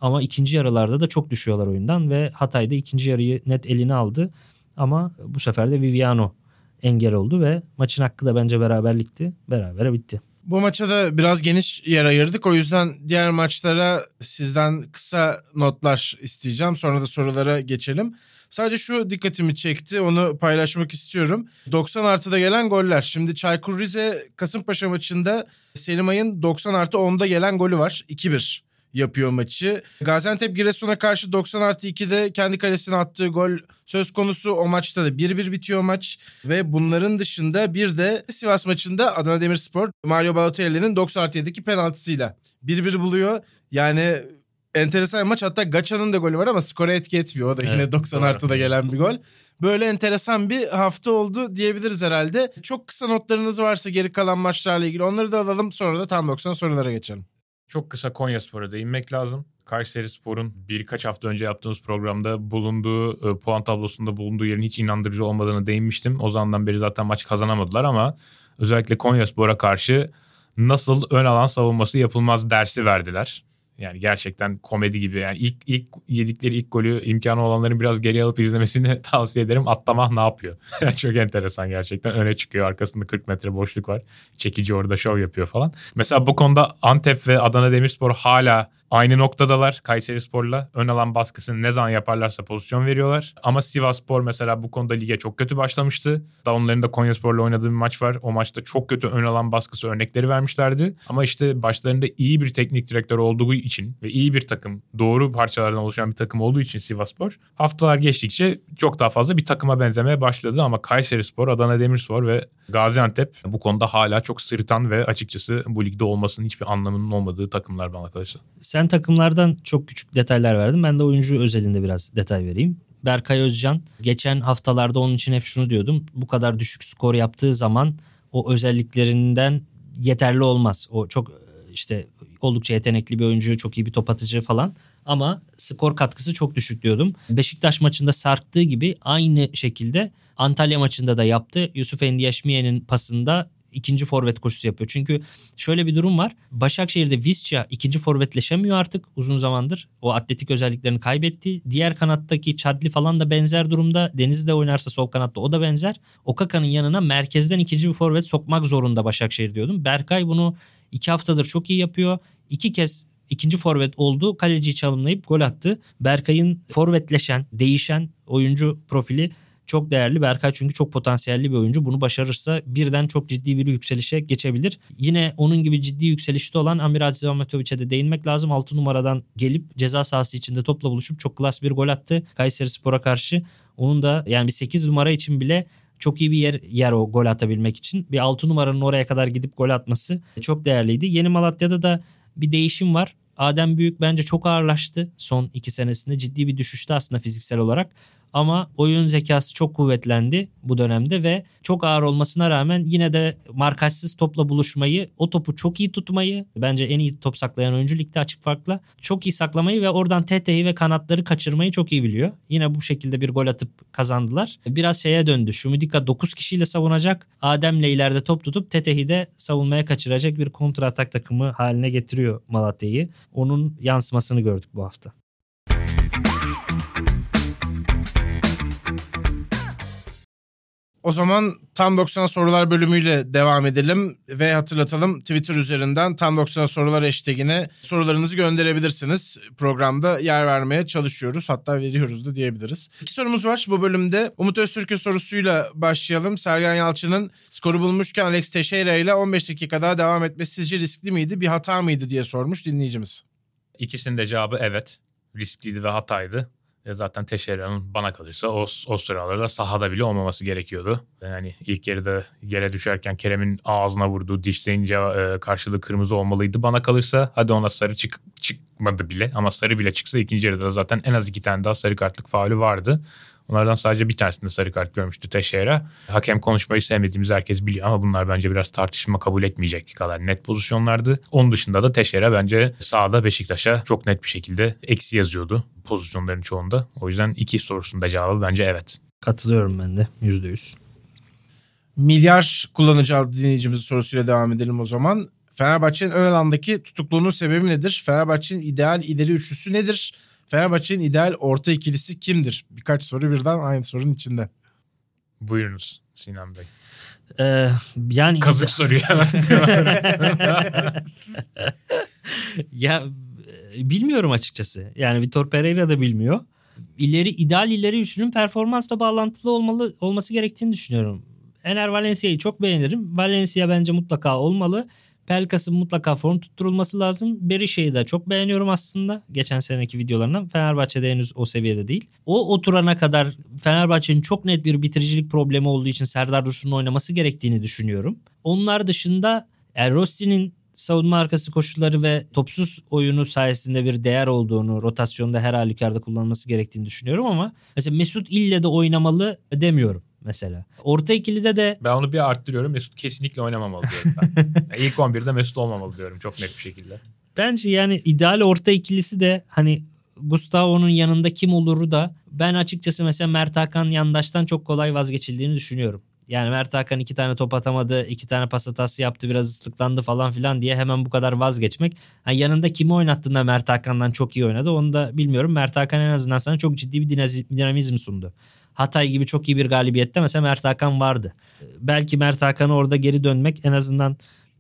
Ama ikinci yarılarda da çok düşüyorlar oyundan ve Hatay da ikinci yarıyı net eline aldı. Ama bu sefer de Viviano engel oldu ve maçın hakkı da bence beraberlikti. Berabere bitti.
Bu maça da biraz geniş yer ayırdık. O yüzden diğer maçlara sizden kısa notlar isteyeceğim. Sonra da sorulara geçelim. Sadece şu dikkatimi çekti. Onu paylaşmak istiyorum. 90 artıda gelen goller. Şimdi Çaykur Rize Kasımpaşa maçında Selim Ay'ın 90 artı 10'da gelen golü var. 2-1 yapıyor maçı. Gaziantep Giresun'a karşı 90 artı 2'de kendi kalesine attığı gol söz konusu. O maçta da 1-1 bitiyor maç. Ve bunların dışında bir de Sivas maçında Adana Demirspor Mario Balotelli'nin 90 artı 7'deki penaltısıyla 1-1 buluyor. Yani enteresan bir maç. Hatta Gaça'nın da golü var ama skora etki etmiyor. O da yine 90 artıda gelen bir gol. Böyle enteresan bir hafta oldu diyebiliriz herhalde. Çok kısa notlarınız varsa geri kalan maçlarla ilgili onları da alalım. Sonra da tam 90 sorulara geçelim.
Çok kısa Konya Spor'a değinmek lazım. Kayseri Spor'un birkaç hafta önce yaptığımız programda bulunduğu e, puan tablosunda bulunduğu yerin hiç inandırıcı olmadığını değinmiştim. O zamandan beri zaten maç kazanamadılar ama özellikle Konya Spor'a karşı nasıl ön alan savunması yapılmaz dersi verdiler. Yani gerçekten komedi gibi. Yani ilk ilk yedikleri ilk golü imkanı olanların biraz geri alıp izlemesini tavsiye ederim. Atlamah ne yapıyor? Çok enteresan gerçekten. Öne çıkıyor. Arkasında 40 metre boşluk var. Çekici orada şov yapıyor falan. Mesela bu konuda Antep ve Adana Demirspor hala Aynı noktadalar Kayseri Spor'la. Ön alan baskısını ne zaman yaparlarsa pozisyon veriyorlar. Ama Sivas Spor mesela bu konuda lige çok kötü başlamıştı. Da onların da Konya Spor'la oynadığı bir maç var. O maçta çok kötü ön alan baskısı örnekleri vermişlerdi. Ama işte başlarında iyi bir teknik direktör olduğu için ve iyi bir takım, doğru parçalardan oluşan bir takım olduğu için Sivas Spor haftalar geçtikçe çok daha fazla bir takıma benzemeye başladı. Ama Kayseri Spor, Adana Demirspor ve Gaziantep bu konuda hala çok sırıtan ve açıkçası bu ligde olmasının hiçbir anlamının olmadığı takımlar bana arkadaşlar.
Sen takımlardan çok küçük detaylar verdin. Ben de oyuncu özelinde biraz detay vereyim. Berkay Özcan geçen haftalarda onun için hep şunu diyordum. Bu kadar düşük skor yaptığı zaman o özelliklerinden yeterli olmaz. O çok işte oldukça yetenekli bir oyuncu, çok iyi bir top atıcı falan. Ama skor katkısı çok düşük diyordum. Beşiktaş maçında sarktığı gibi aynı şekilde Antalya maçında da yaptı. Yusuf Endiaşmiye'nin pasında ikinci forvet koşusu yapıyor. Çünkü şöyle bir durum var. Başakşehir'de Visca ikinci forvetleşemiyor artık uzun zamandır. O atletik özelliklerini kaybetti. Diğer kanattaki Çadli falan da benzer durumda. Deniz de oynarsa sol kanatta o da benzer. Okaka'nın yanına merkezden ikinci bir forvet sokmak zorunda Başakşehir diyordum. Berkay bunu iki haftadır çok iyi yapıyor. İki kez ikinci forvet oldu. Kaleciyi çalımlayıp gol attı. Berkay'ın forvetleşen, değişen oyuncu profili çok değerli. Berkay çünkü çok potansiyelli bir oyuncu. Bunu başarırsa birden çok ciddi bir yükselişe geçebilir. Yine onun gibi ciddi yükselişte olan Amir Aziz Ahmetovic'e de değinmek lazım. 6 numaradan gelip ceza sahası içinde topla buluşup çok klas bir gol attı. Kayseri Spor'a karşı. Onun da yani bir 8 numara için bile çok iyi bir yer, yer o gol atabilmek için. Bir 6 numaranın oraya kadar gidip gol atması çok değerliydi. Yeni Malatya'da da bir değişim var. Adem Büyük bence çok ağırlaştı son iki senesinde. Ciddi bir düşüşte aslında fiziksel olarak. Ama oyun zekası çok kuvvetlendi bu dönemde ve çok ağır olmasına rağmen yine de markajsız topla buluşmayı, o topu çok iyi tutmayı, bence en iyi top saklayan oyuncu ligde açık farkla çok iyi saklamayı ve oradan TT'yi ve kanatları kaçırmayı çok iyi biliyor. Yine bu şekilde bir gol atıp kazandılar. Biraz şeye döndü. Şumidika 9 kişiyle savunacak. Adem'le ileride top tutup TT'yi de savunmaya kaçıracak bir kontra atak takımı haline getiriyor Malatya'yı. Onun yansımasını gördük bu hafta.
O zaman Tam 90 sorular bölümüyle devam edelim ve hatırlatalım Twitter üzerinden Tam 90 sorular hashtagine sorularınızı gönderebilirsiniz. Programda yer vermeye çalışıyoruz hatta veriyoruz da diyebiliriz. İki sorumuz var bu bölümde. Umut Öztürk'ün sorusuyla başlayalım. Sergen Yalçın'ın skoru bulmuşken Alex Teixeira ile 15 dakika daha devam etmesi sizce riskli miydi bir hata mıydı diye sormuş dinleyicimiz.
İkisinin de cevabı evet. Riskliydi ve hataydı. E zaten Teşera'nın bana kalırsa o, o sıralarda sahada bile olmaması gerekiyordu. Yani ilk yarıda yere düşerken Kerem'in ağzına vurduğu dişleyince e, karşılığı kırmızı olmalıydı. Bana kalırsa hadi ona sarı çık, çıkmadı bile ama sarı bile çıksa ikinci yarıda zaten en az iki tane daha sarı kartlık faulü vardı. Onlardan sadece bir tanesinde sarı kart görmüştü Teşehir'e. Hakem konuşmayı sevmediğimizi herkes biliyor ama bunlar bence biraz tartışma kabul etmeyecek kadar net pozisyonlardı. Onun dışında da Teşehir'e bence sağda Beşiktaş'a çok net bir şekilde eksi yazıyordu pozisyonların çoğunda. O yüzden iki sorusunda cevabı bence evet.
Katılıyorum ben de yüzde yüz.
Milyar kullanıcı dinleyicimizin sorusuyla devam edelim o zaman. Fenerbahçe'nin ön alandaki tutukluğunun sebebi nedir? Fenerbahçe'nin ideal ileri üçlüsü nedir? Fenerbahçe'nin ideal orta ikilisi kimdir? Birkaç soru birden aynı sorunun içinde.
Buyurunuz Sinan Bey.
Ee, yani
Kazık soruyor.
ya bilmiyorum açıkçası. Yani Vitor Pereira da bilmiyor. İleri ideal ileri üçlünün performansla bağlantılı olmalı olması gerektiğini düşünüyorum. Ener Valencia'yı çok beğenirim. Valencia bence mutlaka olmalı. Pelkas'ın mutlaka form tutturulması lazım. Berisha'yı da çok beğeniyorum aslında. Geçen seneki videolarından. Fenerbahçe'de henüz o seviyede değil. O oturana kadar Fenerbahçe'nin çok net bir bitiricilik problemi olduğu için Serdar Dursun'un oynaması gerektiğini düşünüyorum. Onlar dışında yani Rossi'nin savunma arkası koşulları ve topsuz oyunu sayesinde bir değer olduğunu, rotasyonda her halükarda kullanılması gerektiğini düşünüyorum ama mesela Mesut ille de oynamalı demiyorum mesela. Orta ikilide de
ben onu bir arttırıyorum. Mesut kesinlikle oynamamalı diyorum ben. yani ilk 11'de Mesut olmamalı diyorum çok net bir şekilde.
Bence yani ideal orta ikilisi de hani Gustavo'nun yanında kim oluru da ben açıkçası mesela Mert Hakan yandaştan çok kolay vazgeçildiğini düşünüyorum. Yani Mert Hakan iki tane top atamadı, iki tane pas hatası yaptı, biraz ıslıklandı falan filan diye hemen bu kadar vazgeçmek. Yani yanında kimi oynattığında Mert Hakan'dan çok iyi oynadı onu da bilmiyorum. Mert Hakan en azından sana çok ciddi bir dinamizm sundu. Hatay gibi çok iyi bir galibiyette mesela Mert Hakan vardı. Belki Mert Hakan'a orada geri dönmek en azından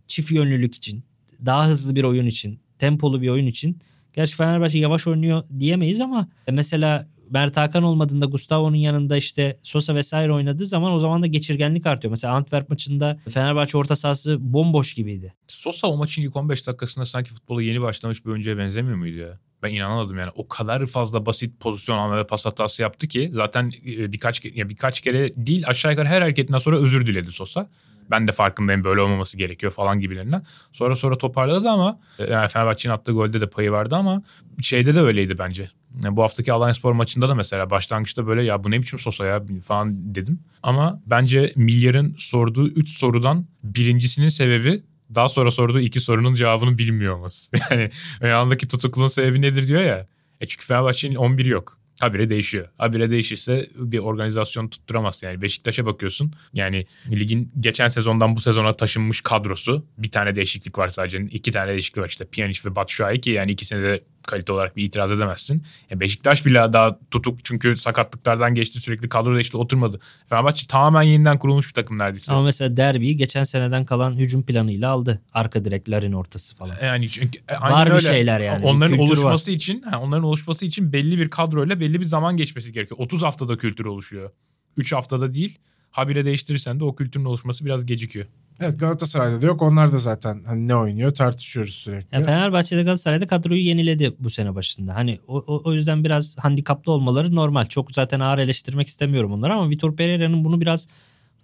çift yönlülük için, daha hızlı bir oyun için, tempolu bir oyun için. Gerçi Fenerbahçe yavaş oynuyor diyemeyiz ama mesela Mert Hakan olmadığında Gustavo'nun yanında işte Sosa vesaire oynadığı zaman o zaman da geçirgenlik artıyor. Mesela Antwerp maçında Fenerbahçe orta sahası bomboş gibiydi.
Sosa o maçın ilk 15 dakikasında sanki futbola yeni başlamış bir oyuncuya benzemiyor muydu ya? Ben inanamadım yani. O kadar fazla basit pozisyon alma ve pas hatası yaptı ki zaten e, birkaç ya birkaç kere değil aşağı yukarı her hareketinden sonra özür diledi Sosa. Ben de farkındayım böyle olmaması gerekiyor falan gibilerinden. Sonra sonra toparladı ama e, yani Fenerbahçe'nin attığı golde de payı vardı ama şeyde de öyleydi bence. Yani bu haftaki Alanya Spor maçında da mesela başlangıçta böyle ya bu ne biçim Sosa ya falan dedim. Ama bence Milyar'ın sorduğu 3 sorudan birincisinin sebebi daha sonra sorduğu iki sorunun cevabını bilmiyor olması. Yani ayağındaki tutukluluğun sebebi nedir diyor ya. E çünkü Fenerbahçe'nin 11 yok. Habire değişiyor. Habire değişirse bir organizasyon tutturamaz. Yani Beşiktaş'a bakıyorsun. Yani ligin geçen sezondan bu sezona taşınmış kadrosu. Bir tane değişiklik var sadece. iki tane değişiklik var işte. Pjanic ve Batshuayi ki yani ikisine de kalite olarak bir itiraz edemezsin. Yani Beşiktaş bile daha tutuk çünkü sakatlıklardan geçti sürekli kadro değişti oturmadı. Fenerbahçe tamamen yeniden kurulmuş bir takım neredeyse.
Ama mesela derbiyi geçen seneden kalan hücum planıyla aldı. Arka direklerin ortası falan.
Yani çünkü
e, var bir öyle. şeyler yani.
Onların oluşması var. için, onların oluşması için belli bir kadroyla belli bir zaman geçmesi gerekiyor. 30 haftada kültür oluşuyor. 3 haftada değil. Habire değiştirirsen de o kültürün oluşması biraz gecikiyor.
Evet Galatasaray'da da yok. Onlar da zaten hani ne oynuyor tartışıyoruz sürekli.
Ya Fenerbahçe'de Galatasaray'da kadroyu yeniledi bu sene başında. Hani o, o, o yüzden biraz handikaplı olmaları normal. Çok zaten ağır eleştirmek istemiyorum onları ama Vitor Pereira'nın bunu biraz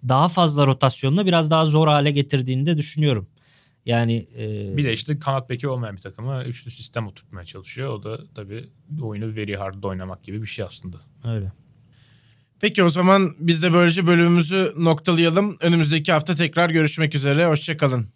daha fazla rotasyonla biraz daha zor hale getirdiğini de düşünüyorum. Yani
e... bir de işte kanat beki olmayan bir takıma üçlü sistem oturtmaya çalışıyor. O da tabii oyunu very hard oynamak gibi bir şey aslında.
Öyle.
Peki o zaman biz de böylece bölümümüzü noktalayalım. Önümüzdeki hafta tekrar görüşmek üzere. Hoşçakalın.